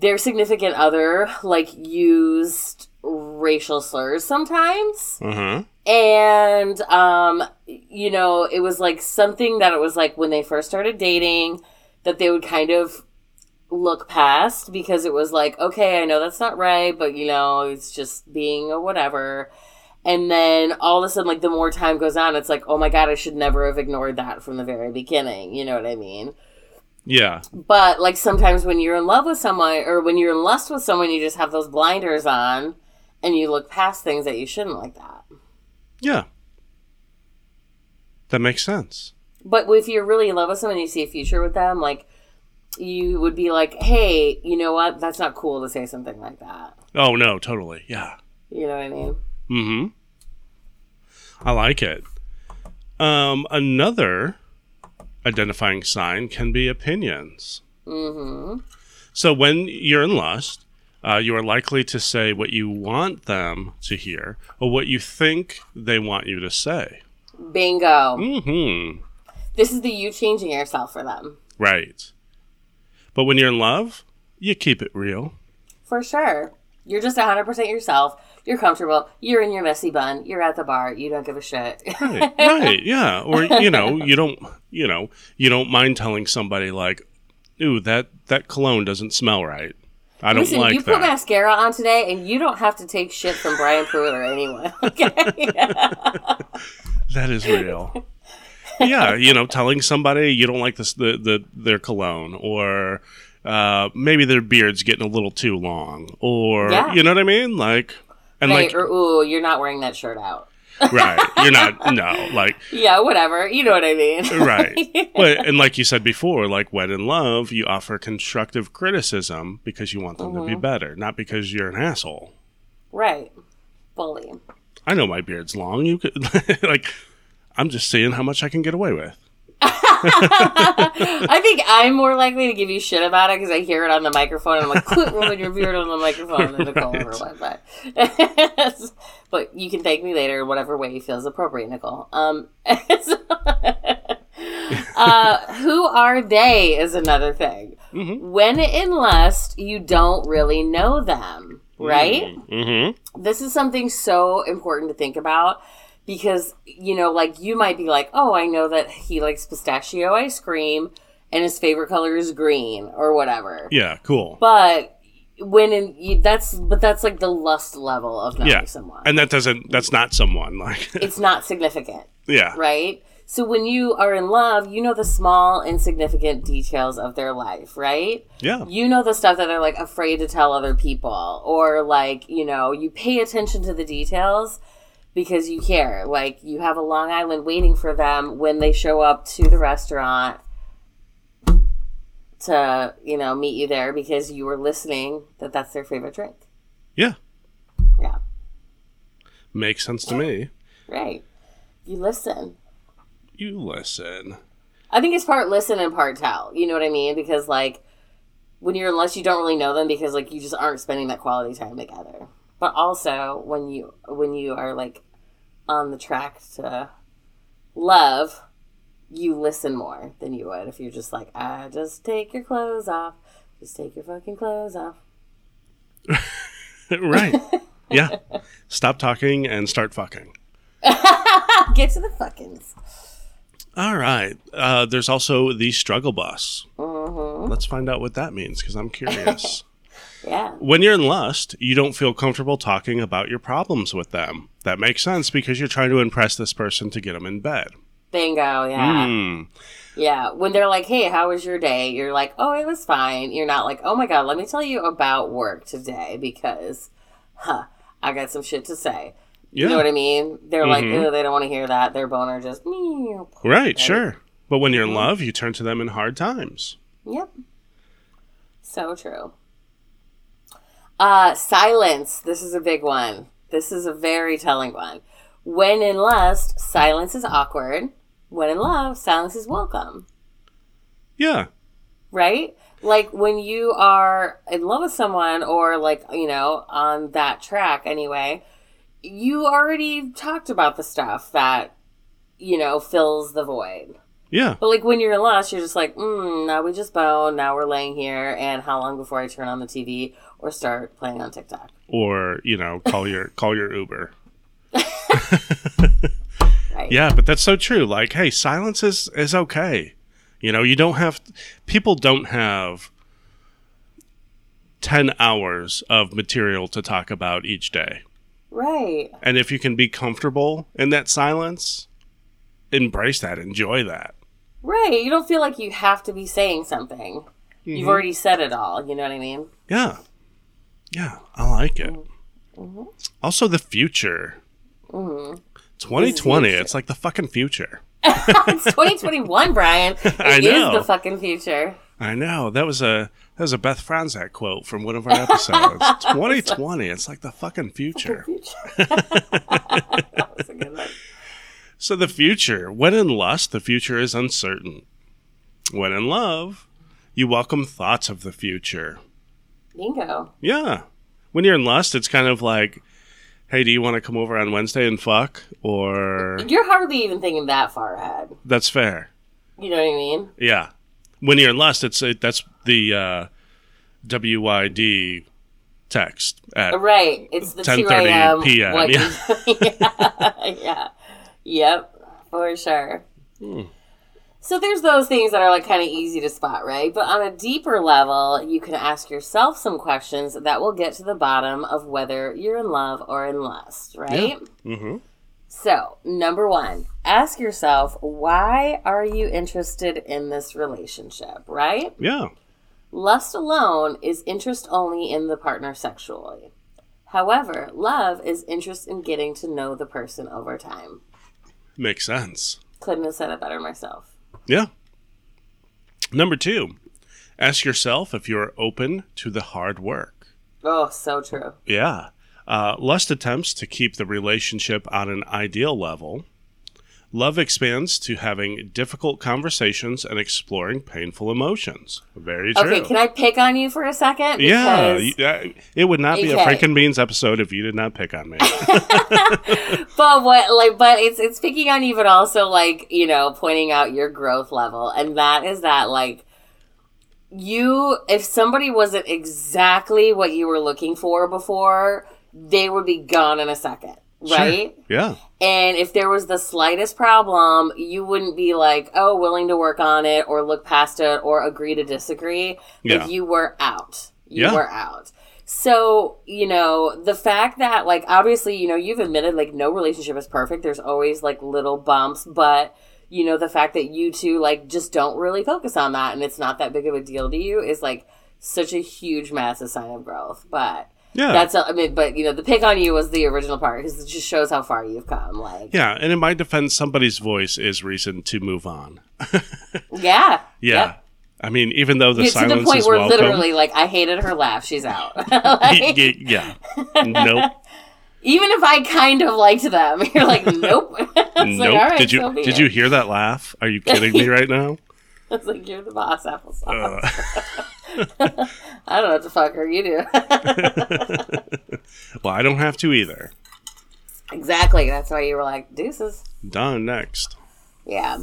[SPEAKER 2] their significant other, like, used racial slurs sometimes
[SPEAKER 3] huh.
[SPEAKER 2] and um you know it was like something that it was like when they first started dating that they would kind of look past because it was like okay i know that's not right but you know it's just being a whatever. And then all of a sudden like the more time goes on it's like oh my god i should never have ignored that from the very beginning. You know what i mean?
[SPEAKER 3] Yeah,
[SPEAKER 2] but like sometimes when you're in love with someone or when you're in lust with someone you just have those blinders on and you look past things that you shouldn't like that.
[SPEAKER 3] Yeah. That makes sense.
[SPEAKER 2] But if you're really in love with someone and you see a future with them, like you would be like, hey, you know what? That's not cool to say something like that.
[SPEAKER 3] Oh no, totally. Yeah.
[SPEAKER 2] You know what I mean?
[SPEAKER 3] Mm-hmm. I like it. Um, another identifying sign can be opinions.
[SPEAKER 2] Mm-hmm.
[SPEAKER 3] So when you're in lust, uh, you are likely to say what you want them to hear or what you think they want you to say.
[SPEAKER 2] Bingo.
[SPEAKER 3] Mm-hmm.
[SPEAKER 2] This is the you changing yourself for them.
[SPEAKER 3] Right. But when you're in love, you keep it real.
[SPEAKER 2] For sure. You're just 100% yourself. You're comfortable. You're in your messy bun. You're at the bar. You don't give a shit.
[SPEAKER 3] Right. right. [laughs] Yeah. Or you know, you don't. You know, you don't mind telling somebody like, "Ooh, that that cologne doesn't smell right." I don't
[SPEAKER 2] Listen,
[SPEAKER 3] like
[SPEAKER 2] you
[SPEAKER 3] that.
[SPEAKER 2] put mascara on today, and you don't have to take shit from Brian Pruitt or anyone. [laughs] Okay? [laughs]
[SPEAKER 3] That is real. [laughs] yeah, you know, telling somebody you don't like this the, the their cologne or uh, maybe their beard's getting a little too long or
[SPEAKER 2] Yeah.
[SPEAKER 3] you know what I mean? Like and
[SPEAKER 2] right,
[SPEAKER 3] like
[SPEAKER 2] or ooh, you're not wearing that shirt out.
[SPEAKER 3] right. You're not [laughs] no like
[SPEAKER 2] Yeah, whatever. You know what I mean. [laughs]
[SPEAKER 3] right. But and like you said before, like when in love, you offer constructive criticism because you want them to
[SPEAKER 2] Mm-hmm.
[SPEAKER 3] be better, not because you're an asshole.
[SPEAKER 2] right. Bully.
[SPEAKER 3] I know my beard's long. You could like I'm just seeing how much I can get away with. [laughs]
[SPEAKER 2] I think I'm more likely to give you shit about it because I hear it on the microphone and I'm like, quit rubbing your beard on the microphone. And Nicole over [laughs] Wi Fi. [laughs] but you can thank me later in whatever way feels appropriate, Nicole. Um, so- uh, who are they is another thing. When in lust, you don't really know them, right?
[SPEAKER 3] Mm-hmm.
[SPEAKER 2] this is something so important to think about because you know like you might be like oh i know that he likes pistachio ice cream and his favorite color is green or whatever
[SPEAKER 3] Yeah, cool.
[SPEAKER 2] but when in you, that's but that's like the lust level of knowing
[SPEAKER 3] yeah.
[SPEAKER 2] someone
[SPEAKER 3] And that doesn't that's not someone like [laughs]
[SPEAKER 2] it's not significant
[SPEAKER 3] yeah.
[SPEAKER 2] right so when you are in love you know the small insignificant details of their life right
[SPEAKER 3] Yeah.
[SPEAKER 2] you know the stuff that they're like afraid to tell other people or like you know you pay attention to the details because you care like you have a long island waiting for them when they show up to the restaurant to you know meet you there because you were listening that that's their favorite drink
[SPEAKER 3] Yeah.
[SPEAKER 2] yeah
[SPEAKER 3] Makes sense to me.
[SPEAKER 2] right you listen
[SPEAKER 3] You listen.
[SPEAKER 2] I think it's part listen and part tell. You know what I mean? Because like when you're unless you don't really know them because like you just aren't spending that quality time together. But also when you when you are like on the track to love, you listen more than you would if you're just like, ah, just take your clothes off. Just take your fucking clothes off. [laughs]
[SPEAKER 3] right. [laughs] Yeah. Stop talking and start fucking. [laughs]
[SPEAKER 2] Get to the fuckings.
[SPEAKER 3] All right. Uh, there's also the struggle bus. Let's find out what that means because I'm curious.
[SPEAKER 2] Yeah.
[SPEAKER 3] when you're in lust, you don't feel comfortable talking about your problems with them. That makes sense because you're trying to impress this person to get them in bed.
[SPEAKER 2] Bingo, yeah.
[SPEAKER 3] Hmm.
[SPEAKER 2] Yeah, when they're like, "Hey, how was your day?" You're like, "Oh, it was fine." You're not like, "Oh my god, let me tell you about work today because, huh, I got some shit to say."
[SPEAKER 3] Yeah.
[SPEAKER 2] You know what I mean? They're like,
[SPEAKER 3] Mhm.
[SPEAKER 2] "Oh, they don't want to hear that." Their boner just, meow.
[SPEAKER 3] Right, sure. But when
[SPEAKER 2] Mm-hmm.
[SPEAKER 3] you're in love, you turn to them in hard times.
[SPEAKER 2] Yep. So true. Uh, silence. This is a big one. This is a very telling one. When in lust, silence is awkward. When in love, silence is welcome.
[SPEAKER 3] Yeah.
[SPEAKER 2] right? Like when you are in love with someone or like, you know, on that track anyway, you already talked about the stuff that, you know, fills the void.
[SPEAKER 3] Yeah.
[SPEAKER 2] But like when you're in lust, you're just like, mm, now we just bow, now we're laying here, and how long before I turn on the TV or start playing on TikTok?
[SPEAKER 3] Or, you know, call your [laughs] call your Uber. [laughs] [laughs]
[SPEAKER 2] Right.
[SPEAKER 3] Yeah, but that's so true. Like, hey, silence is is okay. You know, you don't have people don't have 10 hours of material to talk about each day.
[SPEAKER 2] Right.
[SPEAKER 3] And if you can be comfortable in that silence, embrace that, enjoy that.
[SPEAKER 2] Right. You don't feel like you have to be saying something. You've mm-hmm. already said it all. You know what I mean?
[SPEAKER 3] Yeah. Yeah, I like it. Mm-hmm. Mm-hmm. Also, the future. 2020,
[SPEAKER 2] future.
[SPEAKER 3] it's like the fucking future. [laughs] [laughs]
[SPEAKER 2] It's 2021, Brian. [laughs] It
[SPEAKER 3] I
[SPEAKER 2] is
[SPEAKER 3] know.
[SPEAKER 2] the fucking future.
[SPEAKER 3] I know. That was a that was a Beth Franzak quote from one of our episodes. 2020, it's like the fucking future.
[SPEAKER 2] Future. that was a good one.
[SPEAKER 3] So the future, when in lust, the future is uncertain. When in love, you welcome thoughts of the future.
[SPEAKER 2] Bingo.
[SPEAKER 3] Yeah. When you're in lust, it's kind of like, hey, do you want to come over on Wednesday and fuck? Or
[SPEAKER 2] You're hardly even thinking that far ahead.
[SPEAKER 3] that's fair.
[SPEAKER 2] You know what I mean?
[SPEAKER 3] Yeah. When you're in lust, it's it, that's the uh, WYD text at
[SPEAKER 2] Right. It's the 2
[SPEAKER 3] 10:30
[SPEAKER 2] a.m.
[SPEAKER 3] PM, yeah.
[SPEAKER 2] yeah. yeah. Yep. For sure.
[SPEAKER 3] Hmm.
[SPEAKER 2] So there's those things that are like kind of easy to spot, right? But on a deeper level, you can ask yourself some questions that will get to the bottom of whether you're in love or in lust, right?
[SPEAKER 3] hmm
[SPEAKER 2] So, number one, ask yourself, why are you interested in this relationship, right?
[SPEAKER 3] Yeah.
[SPEAKER 2] Lust alone is interest only in the partner sexually. However, love is interest in getting to know the person over time.
[SPEAKER 3] Makes sense.
[SPEAKER 2] Couldn't have said it better myself.
[SPEAKER 3] Yeah. Number two, ask yourself if you're open to the hard work.
[SPEAKER 2] Oh, so true.
[SPEAKER 3] Yeah. Uh, lust attempts to keep the relationship on an ideal level. Love expands to having difficult conversations and exploring painful emotions. Very true.
[SPEAKER 2] Okay, can I pick on you for a second?
[SPEAKER 3] yeah, you- it would not be a
[SPEAKER 2] Okay.
[SPEAKER 3] Frank and Beans episode if you did not pick on me. [laughs]
[SPEAKER 2] but what like but it's it's picking on you but also like you know pointing out your growth level and that is that like you if somebody wasn't exactly what you were looking for before they would be gone in a second right
[SPEAKER 3] yeah,
[SPEAKER 2] and if there was the slightest problem you wouldn't be like oh willing to work on it or look past it or agree to disagree
[SPEAKER 3] Yeah.
[SPEAKER 2] like you were out you
[SPEAKER 3] Yeah.
[SPEAKER 2] were out so, you know, the fact that, like, obviously, you know, you've admitted, like, no relationship is perfect. There's always, like, little bumps, but, you know, the fact that you two, like, just don't really focus on that and it's not that big of a deal to you is, like, such a huge, massive sign of growth. But
[SPEAKER 3] yeah,
[SPEAKER 2] that's, a, I mean, but, you know, the pick on you was the original part because it just shows how far you've come. Like,
[SPEAKER 3] yeah. And in my defense, somebody's voice is reason to move on. [laughs]
[SPEAKER 2] yeah.
[SPEAKER 3] Yeah.
[SPEAKER 2] Yep.
[SPEAKER 3] I mean, even though the
[SPEAKER 2] Yeah, to the point where
[SPEAKER 3] welcome.
[SPEAKER 2] literally, like, I hated her laugh. She's out. [laughs] Like-
[SPEAKER 3] yeah. Nope. [laughs]
[SPEAKER 2] even if I kind of liked them, you're like, nope. like,
[SPEAKER 3] nope.
[SPEAKER 2] right,
[SPEAKER 3] did you
[SPEAKER 2] so
[SPEAKER 3] did
[SPEAKER 2] it.
[SPEAKER 3] you hear that laugh? Are you kidding me right now?
[SPEAKER 2] It's like you're the boss, applesauce.
[SPEAKER 3] Uh, [laughs]
[SPEAKER 2] I don't know what the fuck her you do. [laughs]
[SPEAKER 3] well, I don't have to either.
[SPEAKER 2] exactly. That's why you were like deuces.
[SPEAKER 3] Done next.
[SPEAKER 2] Yeah.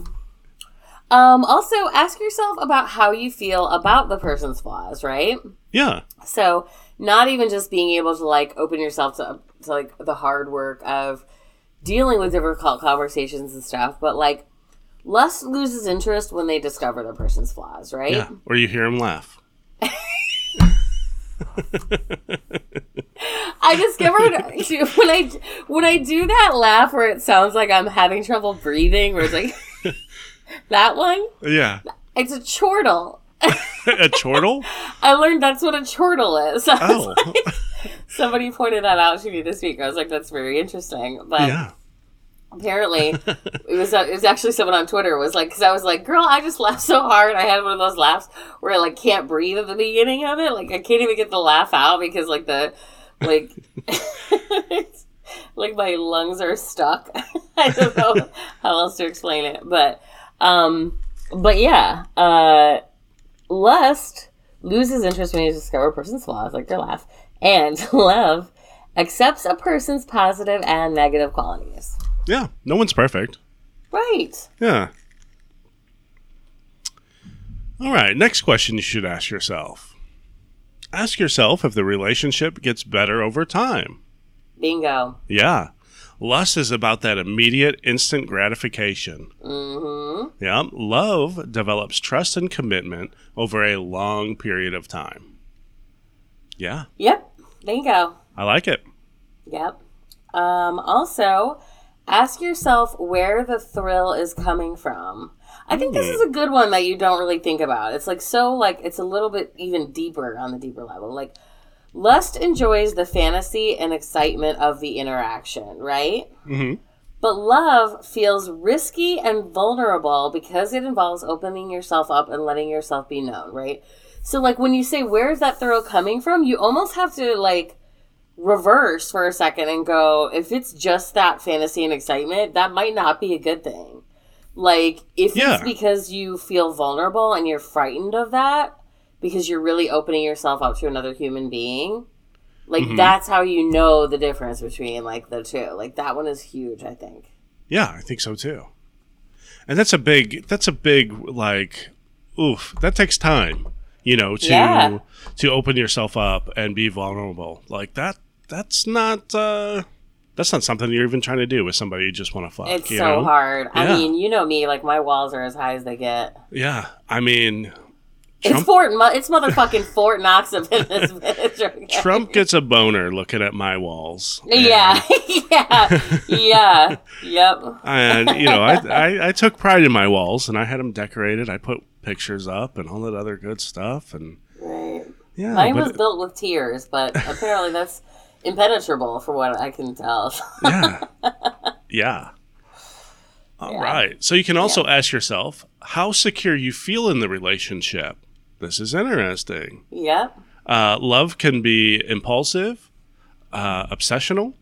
[SPEAKER 2] Um. Also, ask yourself about how you feel about the person's flaws, right?
[SPEAKER 3] Yeah.
[SPEAKER 2] So, not even just being able to like open yourself to, to like the hard work of dealing with difficult conversations and stuff, but like lust loses interest when they discover the person's flaws, right?
[SPEAKER 3] Yeah. Or you hear him laugh. [laughs]
[SPEAKER 2] I discovered [laughs] when I when I do that laugh where it sounds like I'm having trouble breathing, where it's like [laughs] that one.
[SPEAKER 3] Yeah.
[SPEAKER 2] It's a chortle.
[SPEAKER 3] a chortle?
[SPEAKER 2] I learned that's what a chortle is.
[SPEAKER 3] Oh.
[SPEAKER 2] like- somebody pointed that out to me this week. I was like, that's very interesting. But
[SPEAKER 3] yeah.
[SPEAKER 2] Apparently, [laughs] it was uh, it was actually someone on Twitter was like, because I was like, girl, I just laughed so hard. I had one of those laughs where I like can't breathe at the beginning of it. Like I can't even get the laugh out because like the like. [laughs] like my lungs are stuck. [laughs] I don't know how else to explain it, but um, but yeah, uh, lust loses interest when you discover a person's flaws, like their laugh, and love accepts a person's positive and negative qualities.
[SPEAKER 3] Yeah. No one's perfect.
[SPEAKER 2] Right.
[SPEAKER 3] Yeah. All right. Next question you should ask yourself. Ask yourself if the relationship gets better over time.
[SPEAKER 2] Bingo.
[SPEAKER 3] Yeah. Lust is about that immediate, instant gratification.
[SPEAKER 2] Mm-hmm.
[SPEAKER 3] Yeah. Love develops trust and commitment over a long period of time. Yeah.
[SPEAKER 2] Yep. Bingo.
[SPEAKER 3] I like it.
[SPEAKER 2] Yep. Um, also, ask yourself where the thrill is coming from. I think this is a good one that you don't really think about. It's like so like it's a little bit even deeper on the deeper level. Like lust enjoys the fantasy and excitement of the interaction, right?
[SPEAKER 3] hmm
[SPEAKER 2] But love feels risky and vulnerable because it involves opening yourself up and letting yourself be known, right? So like when you say where's that thrill coming from, you almost have to like reverse for a second and go, if it's just that fantasy and excitement, that might not be a good thing. Like if
[SPEAKER 3] Yeah.
[SPEAKER 2] it's because you feel vulnerable and you're frightened of that because you're really opening yourself up to another human being, like
[SPEAKER 3] Mhm.
[SPEAKER 2] that's how you know the difference between like the two. Like that one is huge, I think.
[SPEAKER 3] Yeah, I think so too. And that's a big that's a big like oof, that takes time, you know, to
[SPEAKER 2] Yeah.
[SPEAKER 3] to open yourself up and be vulnerable. Like that that's not uh that's not something you're even trying to do with somebody you just want to fuck.
[SPEAKER 2] It's so
[SPEAKER 3] know?
[SPEAKER 2] hard. I
[SPEAKER 3] Yeah.
[SPEAKER 2] mean, you know me, like my walls are as high as they get.
[SPEAKER 3] Yeah. I mean
[SPEAKER 2] It's Fort, it's motherfucking Fort Knox up in this bitch.
[SPEAKER 3] Trump gets a boner looking at my walls.
[SPEAKER 2] Yeah, [laughs] yeah, yeah, yep.
[SPEAKER 3] And you know, I, I I took pride in my walls and I had them decorated. I put pictures up and all that other good stuff and
[SPEAKER 2] Right.
[SPEAKER 3] yeah.
[SPEAKER 2] Mine was built with tears, but apparently that's impenetrable, for what I can tell. [laughs]
[SPEAKER 3] Yeah. yeah. All right.
[SPEAKER 2] Yeah.
[SPEAKER 3] So you can also ask yourself how secure you feel in the relationship. This is interesting.
[SPEAKER 2] yep.
[SPEAKER 3] Uh, love can be impulsive, uh, obsessional,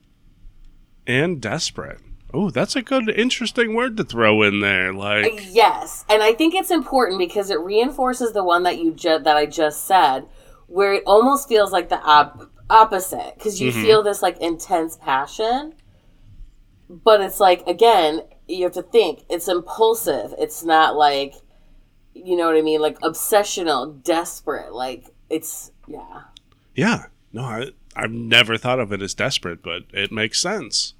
[SPEAKER 3] and desperate. Oh, that's a good, interesting word to throw in there. Like,
[SPEAKER 2] Yes, and I think it's important because it reinforces the one that you ju- that I just said, where it almost feels like the op- opposite because you mm-hmm. feel this like intense passion, but it's like again you have to think it's impulsive. It's not like you know what I mean, like obsessional, desperate. Like it's yeah,
[SPEAKER 3] yeah, no, I, I've never thought of it as desperate, but it makes sense.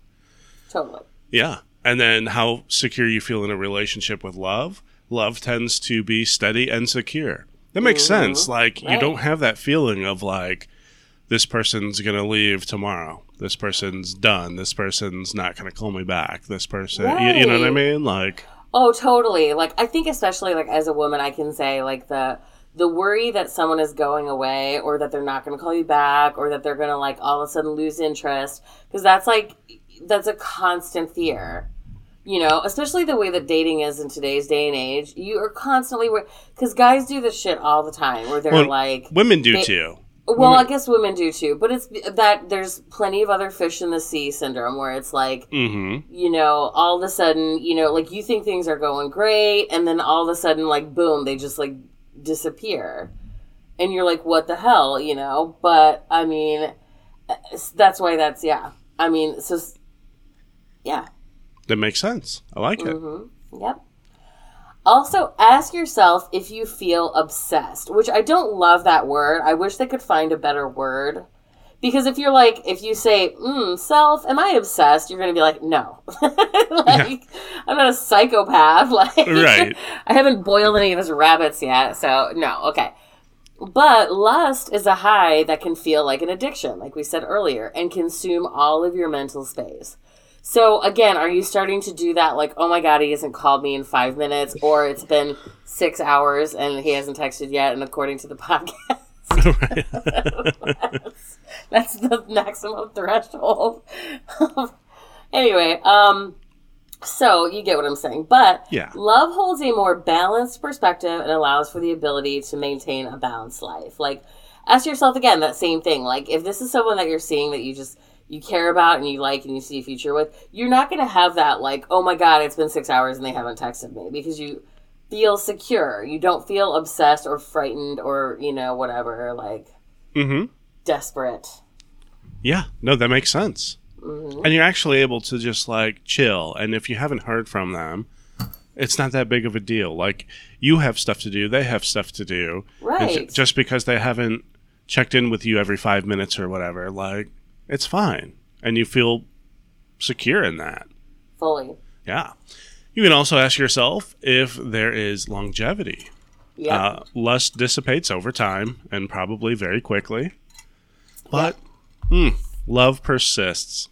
[SPEAKER 2] totally.
[SPEAKER 3] Yeah. And then how secure you feel in a relationship with love. Love tends to be steady and secure. That makes mm-hmm. sense. Like, you don't have that feeling of like, this person's going to leave tomorrow. This person's done. This person's not going to call me back. This person, you, you know what I mean? Like,
[SPEAKER 2] Oh, totally. Like I think especially like as a woman I can say like the the worry that someone is going away or that they're not going to call you back or that they're going to like all of a sudden lose interest because that's like that's a constant fear. You know, especially the way that dating is in today's day and age. You are constantly cuz guys do this shit all the time where they're
[SPEAKER 3] Well,
[SPEAKER 2] like
[SPEAKER 3] women do
[SPEAKER 2] They-
[SPEAKER 3] too.
[SPEAKER 2] Well, I guess women do too, but it's that there's plenty of other fish in the sea syndrome where it's like
[SPEAKER 3] Mm
[SPEAKER 2] you know, all of a sudden, you know, like you think things are going great, and then all of a sudden, like, boom, they just like disappear. And you're like, what the hell, you know? But I mean, that's why that's, yeah. I mean, so, yeah.
[SPEAKER 3] That makes sense. I like it.
[SPEAKER 2] Yep. Also, ask yourself if you feel obsessed, which I don't love that word. I wish they could find a better word. Because if you're like, if you say, mm, self, am I obsessed? You're going to be like, no. [laughs] like, I'm not a psychopath. [laughs] Like,
[SPEAKER 3] Right.
[SPEAKER 2] I haven't boiled any of his rabbits yet. So, no. Okay. But lust is a high that can feel like an addiction, like we said earlier, and consume all of your mental space. So again, are you starting to do that like, oh my god, he hasn't called me in five minutes, or it's been six hours and he hasn't texted yet, and according to the [laughs] podcast, [laughs] that's, the maximum threshold. [laughs] anyway, um, so you get what I'm saying. But
[SPEAKER 3] Yeah.
[SPEAKER 2] love holds a more balanced perspective and allows for the ability to maintain a balanced life. Like, ask yourself again that same thing. Like, if this is someone that you're seeing that you just you care about and you like and you see a future with, you're not going to have that like, oh my god, it's been six hours and they haven't texted me because you feel secure. You don't feel obsessed or frightened or you know whatever like
[SPEAKER 3] Mm hmm.
[SPEAKER 2] desperate.
[SPEAKER 3] Yeah, no, that makes sense.
[SPEAKER 2] Mm-hmm.
[SPEAKER 3] And you're actually able to just like chill. And if you haven't heard from them, it's not that big of a deal. Like you have stuff to do, they have stuff to do.
[SPEAKER 2] Right.
[SPEAKER 3] just because they haven't checked in with you every five minutes or whatever, like it's fine. And you feel secure in that.
[SPEAKER 2] Fully.
[SPEAKER 3] Yeah. You can also ask yourself if there is longevity.
[SPEAKER 2] Yeah.
[SPEAKER 3] Uh, lust dissipates over time and probably very quickly. But hmm, love persists.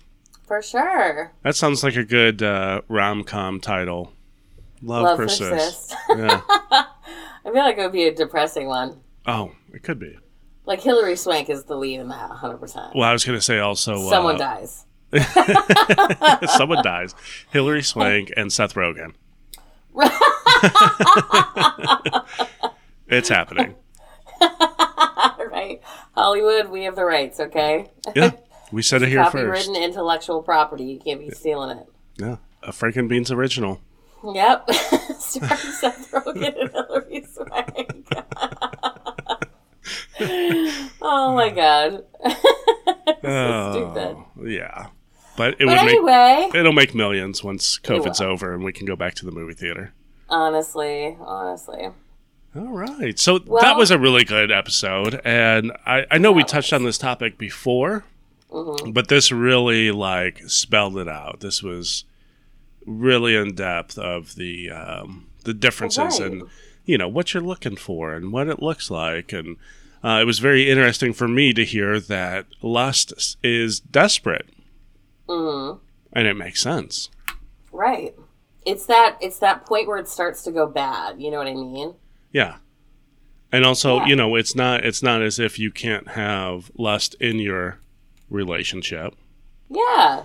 [SPEAKER 2] For sure.
[SPEAKER 3] That sounds like a good uh, rom com title. Love,
[SPEAKER 2] Love
[SPEAKER 3] persists.
[SPEAKER 2] persists.
[SPEAKER 3] yeah. [laughs]
[SPEAKER 2] I feel like it would be a depressing one.
[SPEAKER 3] Oh, it could be.
[SPEAKER 2] Like Hilary Swank is the lead in that, 100%.
[SPEAKER 3] Well, I was going to say also
[SPEAKER 2] Someone
[SPEAKER 3] uh,
[SPEAKER 2] dies. [laughs]
[SPEAKER 3] someone dies. Hilary Swank and Seth Rogen. it's happening. [laughs]
[SPEAKER 2] right? Hollywood, we have the rights, okay?
[SPEAKER 3] Yeah. We said it here first.
[SPEAKER 2] Copywritten intellectual property. You can't be stealing it.
[SPEAKER 3] Yeah. A Frank and Beans original.
[SPEAKER 2] Yep. [laughs] Starring Seth Rogen and Hilary Swank. [laughs] oh my god. [laughs] so.
[SPEAKER 3] Oh, Yeah. But it
[SPEAKER 2] But
[SPEAKER 3] would make
[SPEAKER 2] anyway,
[SPEAKER 3] it'll make millions once COVID's over and we can go back to the movie theater.
[SPEAKER 2] honestly, honestly.
[SPEAKER 3] All right. So that was a really good episode. And I, I know we touched on this topic before,
[SPEAKER 2] Mm-hmm.
[SPEAKER 3] but this really like spelled it out. This was really in depth of the um, the differences
[SPEAKER 2] Right.
[SPEAKER 3] and you know what you're looking for and what it looks like and uh, it was very interesting for me to hear that lust is desperate
[SPEAKER 2] Mm-hmm.
[SPEAKER 3] and it makes sense
[SPEAKER 2] Right. It's that it's that point where it starts to go bad. You know what I mean?
[SPEAKER 3] Yeah. And also,
[SPEAKER 2] Yeah.
[SPEAKER 3] you know, it's not it's not as if you can't have lust in your relationship.
[SPEAKER 2] Yeah.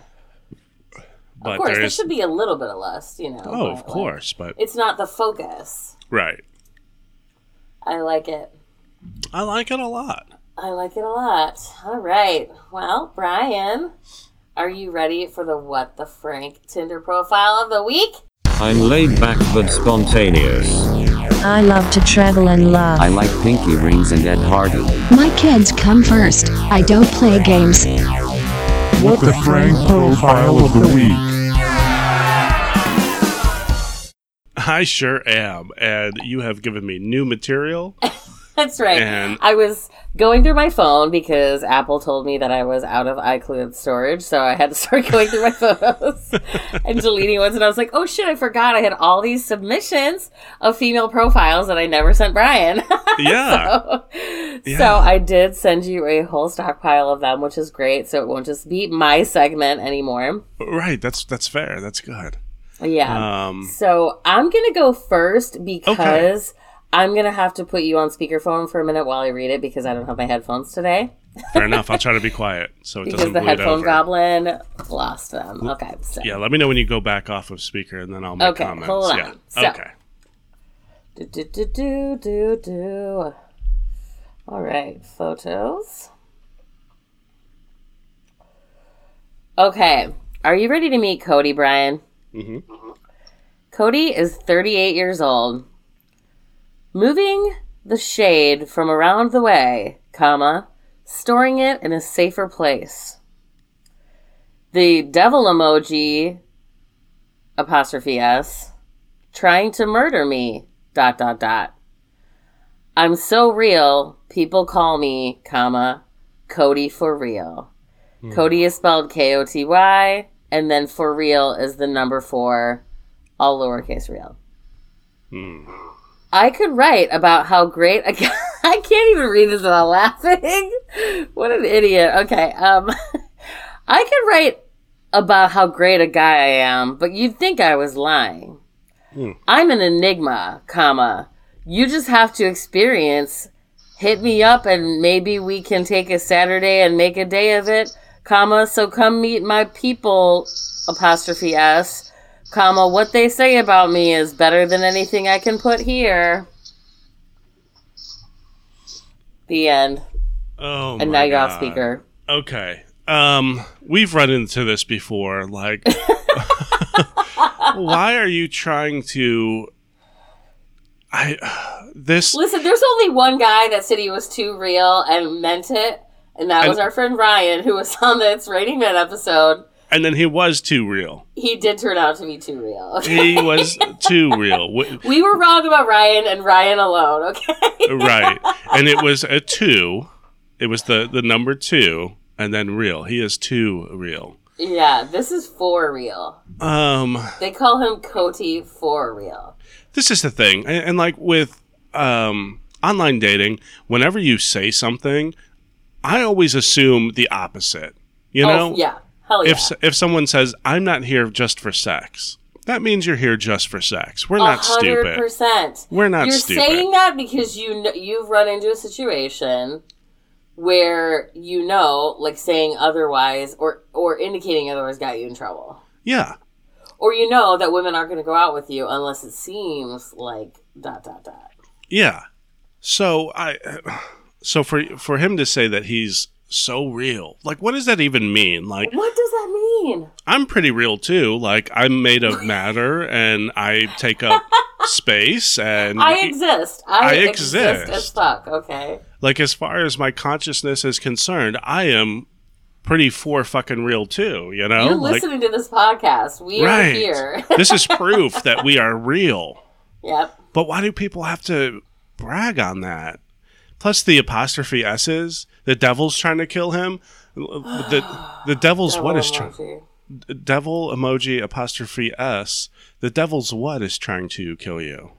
[SPEAKER 3] But
[SPEAKER 2] of course, there should be a little bit of lust, you know.
[SPEAKER 3] oh, of
[SPEAKER 2] like,
[SPEAKER 3] course, but
[SPEAKER 2] it's not the focus.
[SPEAKER 3] right.
[SPEAKER 2] I like it.
[SPEAKER 3] I like it a lot.
[SPEAKER 2] I like it a lot. All right. Well, Brian, are you ready for the What the Frank Tinder profile of the week?
[SPEAKER 5] I'm laid back but spontaneous.
[SPEAKER 6] I love to travel and laugh.
[SPEAKER 7] I like pinky rings and Ed Hardy.
[SPEAKER 8] My kids come first. I don't play games.
[SPEAKER 9] What the Frank profile of the week.
[SPEAKER 3] I sure am, and you have given me new material. [laughs]
[SPEAKER 2] That's right.
[SPEAKER 3] And-
[SPEAKER 2] I was going through my phone because Apple told me that I was out of iCloud storage, so I had to [laughs] start going through my photos [laughs] and deleting ones. And I was like, "Oh shit, I forgot I had all these submissions of female profiles that I never sent Brian."
[SPEAKER 3] Yeah,
[SPEAKER 2] so, so I did send you a whole stockpile of them, which is great. So it won't just be my segment anymore.
[SPEAKER 3] right. That's that's fair. That's good.
[SPEAKER 2] Yeah.
[SPEAKER 3] Um,
[SPEAKER 2] So I'm gonna go first because I'm gonna have to put you on speakerphone for a minute while I read it because I don't have my headphones today
[SPEAKER 3] fair enough. I'll try to be quiet so it [laughs]
[SPEAKER 2] because
[SPEAKER 3] doesn't
[SPEAKER 2] the
[SPEAKER 3] bleed
[SPEAKER 2] headphone
[SPEAKER 3] over.
[SPEAKER 2] goblin lost them. Okay, so
[SPEAKER 3] Yeah, let me know when you go back off of speaker, and then I'll make
[SPEAKER 2] Okay,
[SPEAKER 3] comments.
[SPEAKER 2] hold on.
[SPEAKER 3] Yeah.
[SPEAKER 2] So-
[SPEAKER 3] okay.
[SPEAKER 2] do do do do do do. All right, photos. Okay, are you ready to meet Cody, Brian?
[SPEAKER 3] Mhm.
[SPEAKER 2] Cody is 38 years old. Moving the shade from around the way, comma, storing it in a safer place. The devil emoji, apostrophe S, trying to murder me, dot dot dot. I'm so real, people call me, comma, Cody for real. Cody is spelled K O T Y, and then for real is the number four, all lowercase real. I could write about how great [laughs] a guy. I can't even read this without laughing. [laughs] what an idiot. Okay, um, [laughs] I could write about how great a guy I am, but you'd think I was lying. I'm an enigma, comma. You just have to experience. Hit me up and maybe we can take a Saturday and make a day of it, comma. So come meet my people, apostrophe S, comma. What they say about me is better than anything I can put here. The end.
[SPEAKER 3] Oh,
[SPEAKER 2] And
[SPEAKER 3] my
[SPEAKER 2] now you're off speaker.
[SPEAKER 3] Okay. Um, we've run into this before. Like, why are you trying to? I [sighs] this
[SPEAKER 2] Listen, there's only one guy that said he was too real and meant it, and that was our friend Ryan, who was on the It's Raining Men episode.
[SPEAKER 3] and then he was too real.
[SPEAKER 2] He did turn out to be too real.
[SPEAKER 3] He was too real.
[SPEAKER 2] We [laughs] were wrong about Ryan and Ryan alone, okay? [laughs]
[SPEAKER 3] right, and it was a two. It was the the number two, and then real. He is too real.
[SPEAKER 2] yeah, this is for real.
[SPEAKER 3] Um.
[SPEAKER 2] They call him Cody for real.
[SPEAKER 3] this is the thing and, and like with um, online dating whenever you say something i always assume the opposite you know
[SPEAKER 2] oh, yeah. Hell yeah.
[SPEAKER 3] if if someone says i'm not here just for sex that means you're here just for sex we're not
[SPEAKER 2] A hundred
[SPEAKER 3] stupid
[SPEAKER 2] percent.
[SPEAKER 3] we're not
[SPEAKER 2] You're
[SPEAKER 3] stupid
[SPEAKER 2] saying that because you kn- you've run into a situation where you know, like saying otherwise or or indicating otherwise got you in trouble.
[SPEAKER 3] yeah
[SPEAKER 2] or you know that women aren't going to go out with you unless it seems like dot dot dot.
[SPEAKER 3] yeah so i so for for him to say that he's so real like what does that even mean like
[SPEAKER 2] What does that mean?
[SPEAKER 3] I'm pretty real too. Like I'm made of matter and I take up [laughs] space and
[SPEAKER 2] I exist. I,
[SPEAKER 3] I
[SPEAKER 2] exist.
[SPEAKER 3] exist.
[SPEAKER 2] as fuck. Okay.
[SPEAKER 3] like as far as my consciousness is concerned, I am pretty for fucking real too, you know?
[SPEAKER 2] You're
[SPEAKER 3] like
[SPEAKER 2] listening to this podcast. We
[SPEAKER 3] right.
[SPEAKER 2] are here.
[SPEAKER 3] this is [laughs] proof that we are real.
[SPEAKER 2] yep.
[SPEAKER 3] But why do people have to brag on that? Plus the apostrophe S's, the devil's trying to kill him. The the devil's what is trying devil emoji apostrophe S. The devil's what is trying to kill you.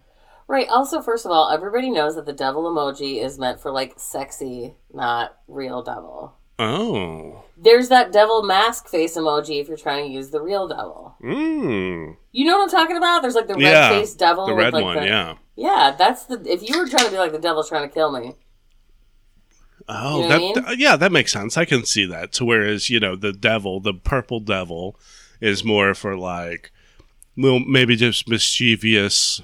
[SPEAKER 2] Right. Also, first of all, everybody knows that the devil emoji is meant for like sexy, not real devil.
[SPEAKER 3] Oh.
[SPEAKER 2] There's that devil mask face emoji if you're trying to use the real devil.
[SPEAKER 3] Mm.
[SPEAKER 2] You know what I'm talking about? There's like the red
[SPEAKER 3] Yeah.
[SPEAKER 2] faced devil.
[SPEAKER 3] The red
[SPEAKER 2] like,
[SPEAKER 3] one,
[SPEAKER 2] the-
[SPEAKER 3] yeah.
[SPEAKER 2] Yeah, that's the. If you were trying to be like the devil's trying to kill me,
[SPEAKER 3] Oh, that
[SPEAKER 2] I mean?
[SPEAKER 3] yeah, that makes sense. I can see that. So whereas you know the devil, the purple devil, is more for like, well, maybe just mischievous.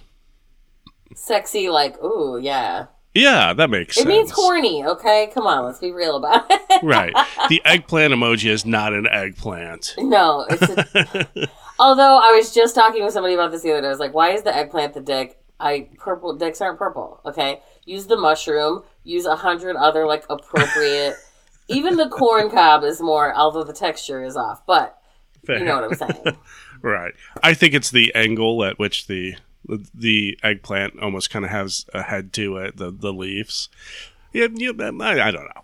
[SPEAKER 2] Sexy, like, ooh, yeah.
[SPEAKER 3] Yeah, that makes
[SPEAKER 2] It
[SPEAKER 3] sense.
[SPEAKER 2] It means horny, okay? Come on, let's be real about it. [laughs]
[SPEAKER 3] right. The eggplant emoji is not an eggplant.
[SPEAKER 2] no, it's a, [laughs] Although I was just talking with somebody about this the other day. I was like, why is the eggplant the dick? I purple dicks aren't purple, okay? Use the mushroom, use a hundred other like appropriate [laughs] even the corn cob is more although the texture is off, but you know what I'm saying. [laughs]
[SPEAKER 3] Right. I think it's the angle at which the the eggplant almost kind of has a head to it. The the leaves. Yeah, you, I, I don't know.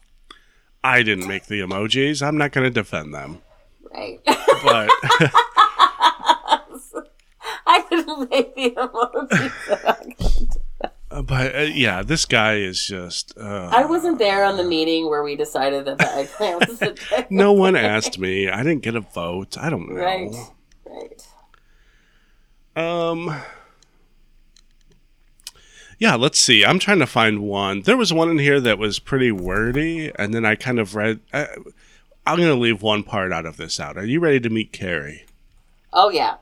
[SPEAKER 3] I didn't make the emojis. I'm not going to defend them.
[SPEAKER 2] Right.
[SPEAKER 3] But [laughs]
[SPEAKER 2] I didn't make the emojis.
[SPEAKER 3] But uh, yeah, this guy is just. Uh,
[SPEAKER 2] I wasn't there on the meeting where we decided that the eggplant was [laughs] the
[SPEAKER 3] no one asked me. I didn't get a vote. I don't know.
[SPEAKER 2] Right. Right.
[SPEAKER 3] Um. Yeah, let's see. I'm trying to find one. There was one in here that was pretty wordy, and then I kind of read. I, I'm going to leave one part out of this out. Are you ready to meet Carrie?
[SPEAKER 2] Oh yeah.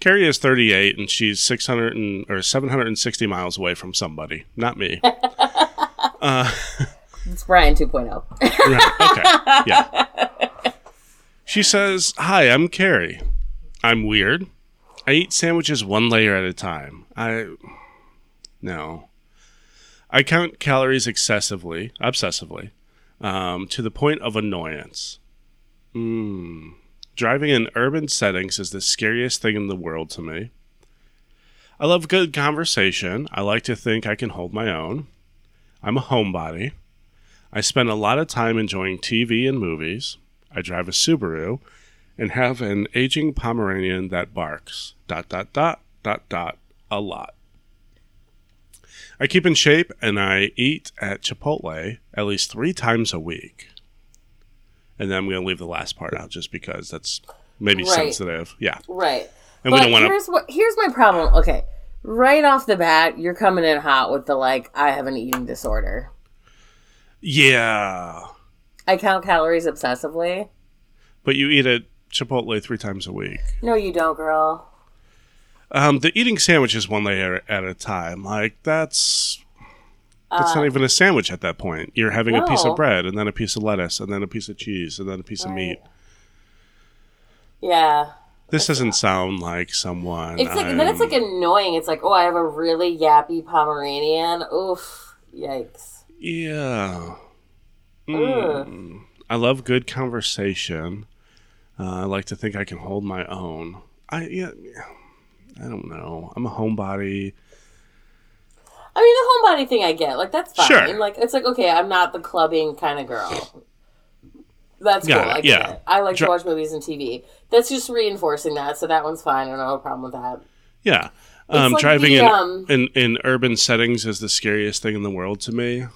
[SPEAKER 3] Carrie is 38, and she's 600 and, or 760 miles away from somebody, not me. [laughs]
[SPEAKER 2] It's Brian oh. 2.0. [laughs]
[SPEAKER 3] right. Okay. Yeah. She says, Hi, I'm Carrie. I'm weird. I eat sandwiches one layer at a time. I. No. I count calories excessively, obsessively, um, to the point of annoyance. Mm. Driving in urban settings is the scariest thing in the world to me. I love good conversation. I like to think I can hold my own. I'm a homebody. I spend a lot of time enjoying TV and movies. I drive a Subaru and have an aging Pomeranian that barks. Dot, dot, dot, dot, dot, a lot. I keep in shape and I eat at Chipotle at least three times a week. And then I'm going to leave the last part out just because that's maybe
[SPEAKER 2] Right.
[SPEAKER 3] sensitive. Yeah.
[SPEAKER 2] Right.
[SPEAKER 3] And we
[SPEAKER 2] but
[SPEAKER 3] don't want to.
[SPEAKER 2] here's what here's my problem. Okay. Right off the bat, you're coming in hot with the like, I have an eating disorder.
[SPEAKER 3] Yeah.
[SPEAKER 2] I count calories obsessively.
[SPEAKER 3] But you eat at Chipotle three times a week.
[SPEAKER 2] No, you don't, girl.
[SPEAKER 3] Um, the eating sandwiches one layer at a time, like that's that's not even a sandwich at that point. You're having a piece
[SPEAKER 2] Uh,
[SPEAKER 3] of bread and then a piece of lettuce and then a piece of cheese and then a piece of meat.
[SPEAKER 2] Yeah.
[SPEAKER 3] This doesn't sound like someone.
[SPEAKER 2] It's like then it's like annoying. It's like, oh, I have a really yappy Pomeranian. Oof. Yikes.
[SPEAKER 3] yeah. Mm. I love good conversation. Uh, I like to think I can hold my own. I yeah. I don't know. I'm a homebody.
[SPEAKER 2] I mean, the homebody thing I get. Like, that's fine.
[SPEAKER 3] Sure.
[SPEAKER 2] Like, it's like, okay, I'm not the clubbing kind of girl. That's
[SPEAKER 3] Got
[SPEAKER 2] cool.
[SPEAKER 3] it,
[SPEAKER 2] I get
[SPEAKER 3] yeah.
[SPEAKER 2] it. I like
[SPEAKER 3] Dri-
[SPEAKER 2] to watch movies and TV. That's just reinforcing that, so that one's fine. I don't have a problem with that.
[SPEAKER 3] Yeah. Um,
[SPEAKER 2] like
[SPEAKER 3] driving
[SPEAKER 2] the,
[SPEAKER 3] in,
[SPEAKER 2] um,
[SPEAKER 3] in in urban settings is the scariest thing in the world to me.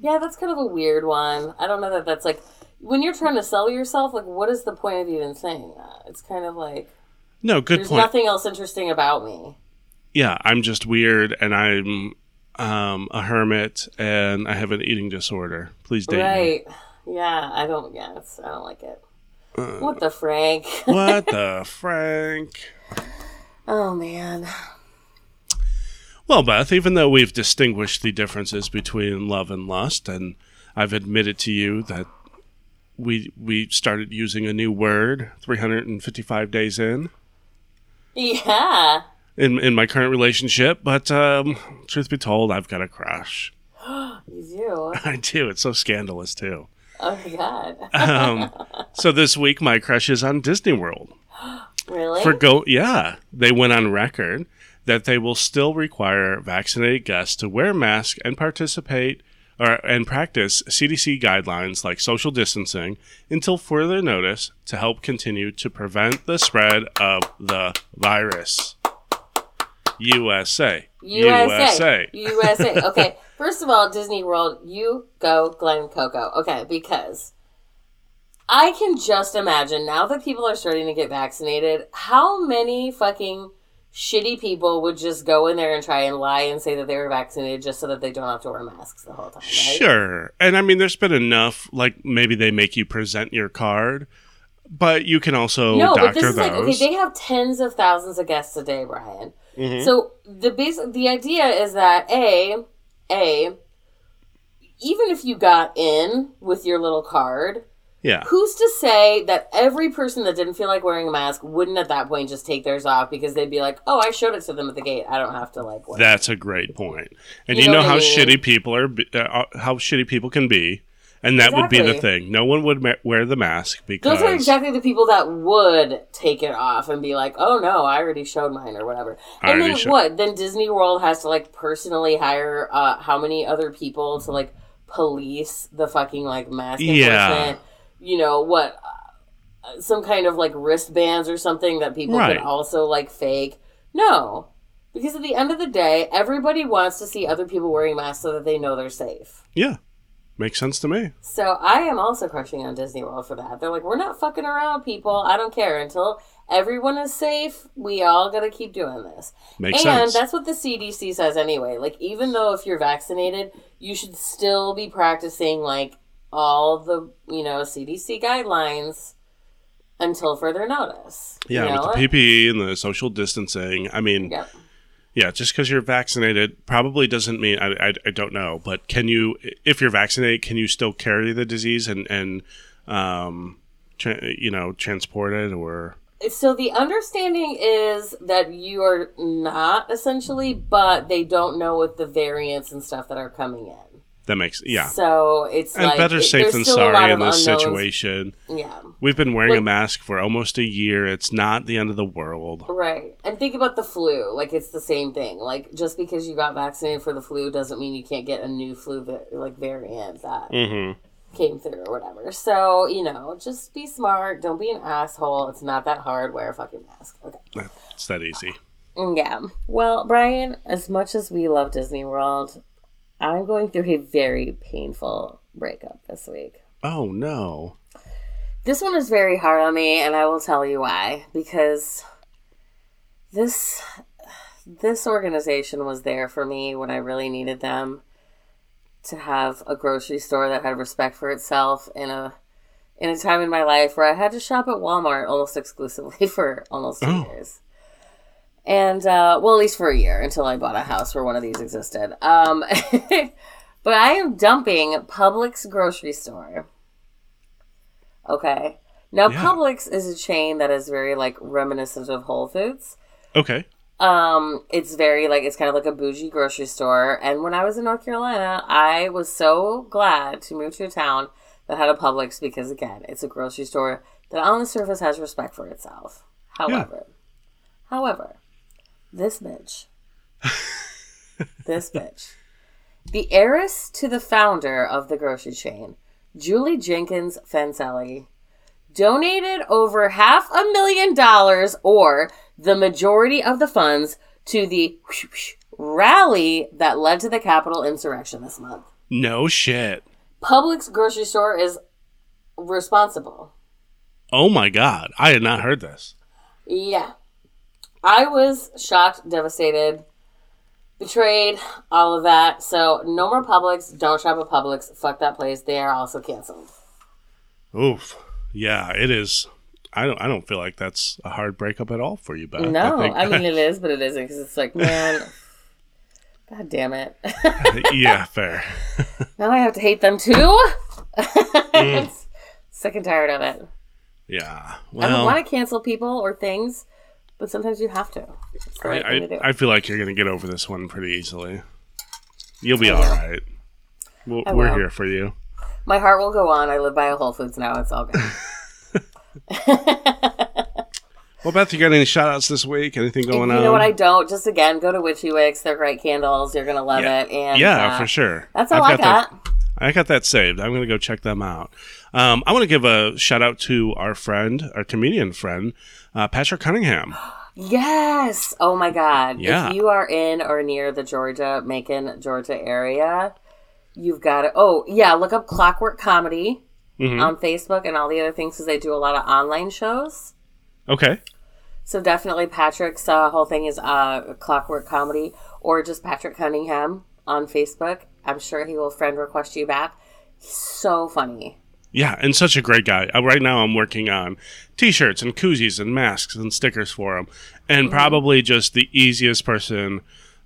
[SPEAKER 2] Yeah, that's kind of a weird one. I don't know that that's like when you're trying to sell yourself. Like, what is the point of even saying that? It's kind of like
[SPEAKER 3] No, good
[SPEAKER 2] there's
[SPEAKER 3] point.
[SPEAKER 2] nothing else interesting about me.
[SPEAKER 3] yeah, I'm just weird and I'm um, a hermit and I have an eating disorder. Please date me.
[SPEAKER 2] Right? Yeah, I don't. Yeah, I don't like it.
[SPEAKER 3] Uh.
[SPEAKER 2] what the Frank? [laughs]
[SPEAKER 3] What the Frank?
[SPEAKER 2] oh man.
[SPEAKER 3] Well, Beth, even though we've distinguished the differences between love and lust, and I've admitted to you that we we started using a new word 355 days in
[SPEAKER 2] Yeah.
[SPEAKER 3] In in my current relationship, but um, truth be told, I've got a crush. [gasps]
[SPEAKER 2] You do. [laughs]
[SPEAKER 3] I do. It's so scandalous too.
[SPEAKER 2] Oh my god.
[SPEAKER 3] Um, [laughs] so this week, my crush is on Disney World. [gasps]
[SPEAKER 2] Really?
[SPEAKER 3] For go, yeah, they went on record that they will still require vaccinated guests to wear masks and participate or and practice CDC guidelines like social distancing until further notice to help continue to prevent the spread of the virus. USA.
[SPEAKER 2] USA. USA. [laughs] Okay. First of all, Disney World, you go Glen Coco. Okay, because I can just imagine now that people are starting to get vaccinated, how many fucking shitty people would just go in there and try and lie and say that they were vaccinated just so that they don't have to wear masks the whole time. Right?
[SPEAKER 3] Sure. And I mean, there's been enough, like maybe they make you present your card, but you can also
[SPEAKER 2] No, but
[SPEAKER 3] doctor
[SPEAKER 2] this is
[SPEAKER 3] those.
[SPEAKER 2] like okay. They have tens of thousands of guests a day, Brian.
[SPEAKER 3] Mhm.
[SPEAKER 2] So the basic the idea is that a a even if you got in with your little card,
[SPEAKER 3] yeah.
[SPEAKER 2] who's to say that every person that didn't feel like wearing a mask wouldn't at that point just take theirs off because they'd be like, "Oh, I showed it to them at the gate. I don't have to like wear." it."
[SPEAKER 3] That's a great point. And
[SPEAKER 2] You
[SPEAKER 3] you,
[SPEAKER 2] know
[SPEAKER 3] know,
[SPEAKER 2] what I
[SPEAKER 3] how
[SPEAKER 2] mean?
[SPEAKER 3] shitty people are, uh, how shitty people can be. And that would be the thing. No one would ma- wear the mask because
[SPEAKER 2] Those are exactly the people that would take it off and be like, "Oh no, I already showed mine" or whatever.
[SPEAKER 3] I
[SPEAKER 2] And then
[SPEAKER 3] showed-
[SPEAKER 2] what? Then Disney World has to like personally hire uh, how many other people to like police the fucking like mask
[SPEAKER 3] Yeah.
[SPEAKER 2] You know what? Uh, some kind of like wristbands or something that people
[SPEAKER 3] Right.
[SPEAKER 2] can also like fake. No, because at the end of the day, everybody wants to see other people wearing masks so that they know they're safe.
[SPEAKER 3] yeah, makes sense to me.
[SPEAKER 2] So I am also crushing on Disney World for that. They're like, we're not fucking around, people. I don't care until everyone is safe. We all gotta keep doing this.
[SPEAKER 3] Makes
[SPEAKER 2] and
[SPEAKER 3] sense.
[SPEAKER 2] that's what the CDC says anyway. Like, even though if you're vaccinated, you should still be practicing like all the you know CDC guidelines until further notice.
[SPEAKER 3] Yeah,
[SPEAKER 2] you know?
[SPEAKER 3] with the PPE and the social distancing. I mean,
[SPEAKER 2] Yep.
[SPEAKER 3] Yeah, just because you're vaccinated probably doesn't mean I, I, I don't know, but can you, if you're vaccinated, can you still carry the disease and and um, tra- you know, transport it or?
[SPEAKER 2] So the understanding is that you are not essentially, but they don't know what the variants and stuff that are coming in.
[SPEAKER 3] That makes yeah.
[SPEAKER 2] So it's
[SPEAKER 3] and
[SPEAKER 2] like
[SPEAKER 3] better safe than
[SPEAKER 2] still a lot
[SPEAKER 3] sorry in this
[SPEAKER 2] unknowns.
[SPEAKER 3] situation.
[SPEAKER 2] Yeah,
[SPEAKER 3] We've been wearing a mask for almost a year. It's not the end of the world.
[SPEAKER 2] right. And think about the flu. Like it's the same thing. Like just because you got vaccinated for the flu doesn't mean you can't get a new flu like variant that
[SPEAKER 3] Mm-hmm.
[SPEAKER 2] came through or whatever. So you know, just be smart. Don't be an asshole. It's not that hard. Wear a fucking mask. Okay.
[SPEAKER 3] It's that easy.
[SPEAKER 2] Yeah. Well, Brian, as much as we love Disney World, I'm going through a very painful breakup this week.
[SPEAKER 3] Oh no.
[SPEAKER 2] This one is very hard on me, and I will tell you why. Because this this organization was there for me when I really needed them to have a grocery store that had respect for itself in a in a time in my life where I had to shop at Walmart almost [laughs] exclusively for almost two
[SPEAKER 3] Oh.
[SPEAKER 2] years. And uh, well, at least for a year until I bought a house where one of these existed. Um, [laughs] but I am dumping Publix grocery store. Okay. Now
[SPEAKER 3] Yeah.
[SPEAKER 2] Publix is a chain that is very like reminiscent of Whole Foods.
[SPEAKER 3] Okay.
[SPEAKER 2] Um, it's very like it's kind of like a bougie grocery store. And when I was in North Carolina, I was so glad to move to a town that had a Publix because again, it's a grocery store that on the surface has respect for itself. However, however, this bitch, this bitch, the heiress to the founder of the grocery chain, Julie Jenkins Fancelli, donated over half a million dollars or the majority of the funds to the rally that led to the Capitol insurrection this month.
[SPEAKER 3] No shit.
[SPEAKER 2] Publix grocery store is responsible.
[SPEAKER 3] Oh my god. I had not heard this.
[SPEAKER 2] Yeah. I was shocked, devastated, betrayed, all of that. So no more Publix. Don't shop at Publix. Fuck that place. They are also canceled.
[SPEAKER 3] Oof. Yeah, it is. I don't. I don't feel like that's a hard breakup at all for you, Beth.
[SPEAKER 2] no,
[SPEAKER 3] think-
[SPEAKER 2] I mean it [laughs] is, but it isn't because it's like, man, god damn it. [laughs]
[SPEAKER 3] yeah, fair. [laughs]
[SPEAKER 2] now I have to hate them too. Mm. Sick and tired of it.
[SPEAKER 3] Yeah.
[SPEAKER 2] I don't want to cancel people or things, but sometimes you have to. The
[SPEAKER 3] I,
[SPEAKER 2] to.
[SPEAKER 3] I, I feel like you're gonna get over this one pretty easily. You'll be all right. We'll, we're here for you.
[SPEAKER 2] My heart will go on. I live by a Whole Foods now. It's all good. [laughs] [laughs]
[SPEAKER 3] Well, Beth, you got any shout outs this week? Anything going
[SPEAKER 2] you
[SPEAKER 3] on?
[SPEAKER 2] You know what? I don't. Just again, go to Witchy Wicks. They're great candles. You're gonna love
[SPEAKER 3] yeah,
[SPEAKER 2] it. And
[SPEAKER 3] yeah,
[SPEAKER 2] uh,
[SPEAKER 3] for sure.
[SPEAKER 2] That's all
[SPEAKER 3] I've
[SPEAKER 2] I got.
[SPEAKER 3] That, I got that saved. I'm going to go check them out. Um, I want to give a shout out to our friend, our comedian friend, uh, Patrick Cunningham. [gasps]
[SPEAKER 2] Yes. Oh my God.
[SPEAKER 3] Yeah.
[SPEAKER 2] If you are in or near the Georgia, Macon, Georgia area, you've got to. Oh yeah, look up Clockwork Comedy
[SPEAKER 3] Mhm.
[SPEAKER 2] on Facebook and all the other things because they do a lot of online shows.
[SPEAKER 3] Okay.
[SPEAKER 2] So definitely Patrick's uh, whole thing is uh, clockwork comedy or just Patrick Cunningham on Facebook. I'm sure he will friend request you back. He's so funny.
[SPEAKER 3] Yeah, and such a great guy. Uh, right now, I'm working on T-shirts and koozies and masks and stickers for him, and probably just the easiest person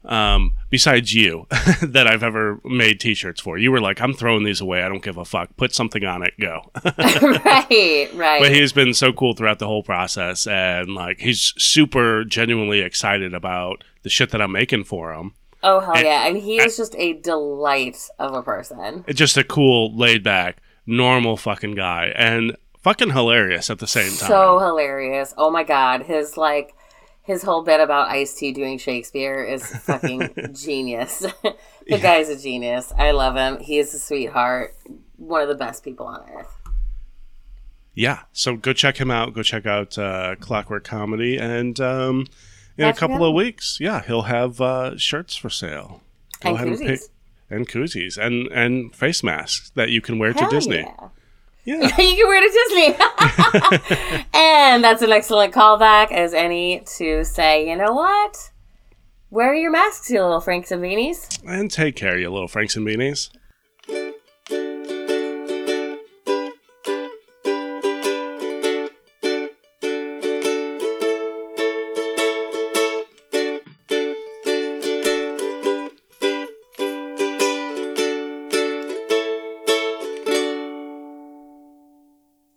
[SPEAKER 3] um, besides you [laughs] that I've ever made T-shirts for. You were like, "I'm throwing these away. I don't give a fuck. Put something on it. Go." [laughs]
[SPEAKER 2] right, right.
[SPEAKER 3] but he's been so cool throughout the whole process, and like he's super genuinely excited about the shit that I'm making for him.
[SPEAKER 2] oh hell
[SPEAKER 3] and-
[SPEAKER 2] yeah! And he is just a delight of a person.
[SPEAKER 3] It's just a cool, laid back, normal fucking guy, and fucking hilarious at the same time.
[SPEAKER 2] So hilarious. Oh my god, his like his whole bit about Ice T doing Shakespeare is fucking [laughs] genius. [laughs] the guy's a genius. I love him. He is a sweetheart. One of the best people on earth.
[SPEAKER 3] yeah, so go check him out. Go check out uh, Clockwork Comedy, and um, in a
[SPEAKER 2] Patrick
[SPEAKER 3] couple of weeks, yeah, he'll have uh, shirts for sale. Go
[SPEAKER 2] And
[SPEAKER 3] ahead and
[SPEAKER 2] koozies.
[SPEAKER 3] And koozies and and face masks that you can wear
[SPEAKER 2] Hell
[SPEAKER 3] to Disney.
[SPEAKER 2] yeah.
[SPEAKER 3] Yeah. [laughs]
[SPEAKER 2] you can wear to Disney. [laughs] and that's an excellent callback as any to say, you know what? Wear your masks, you little Franks and Beanies.
[SPEAKER 3] and take care, you little Franks and Beanies.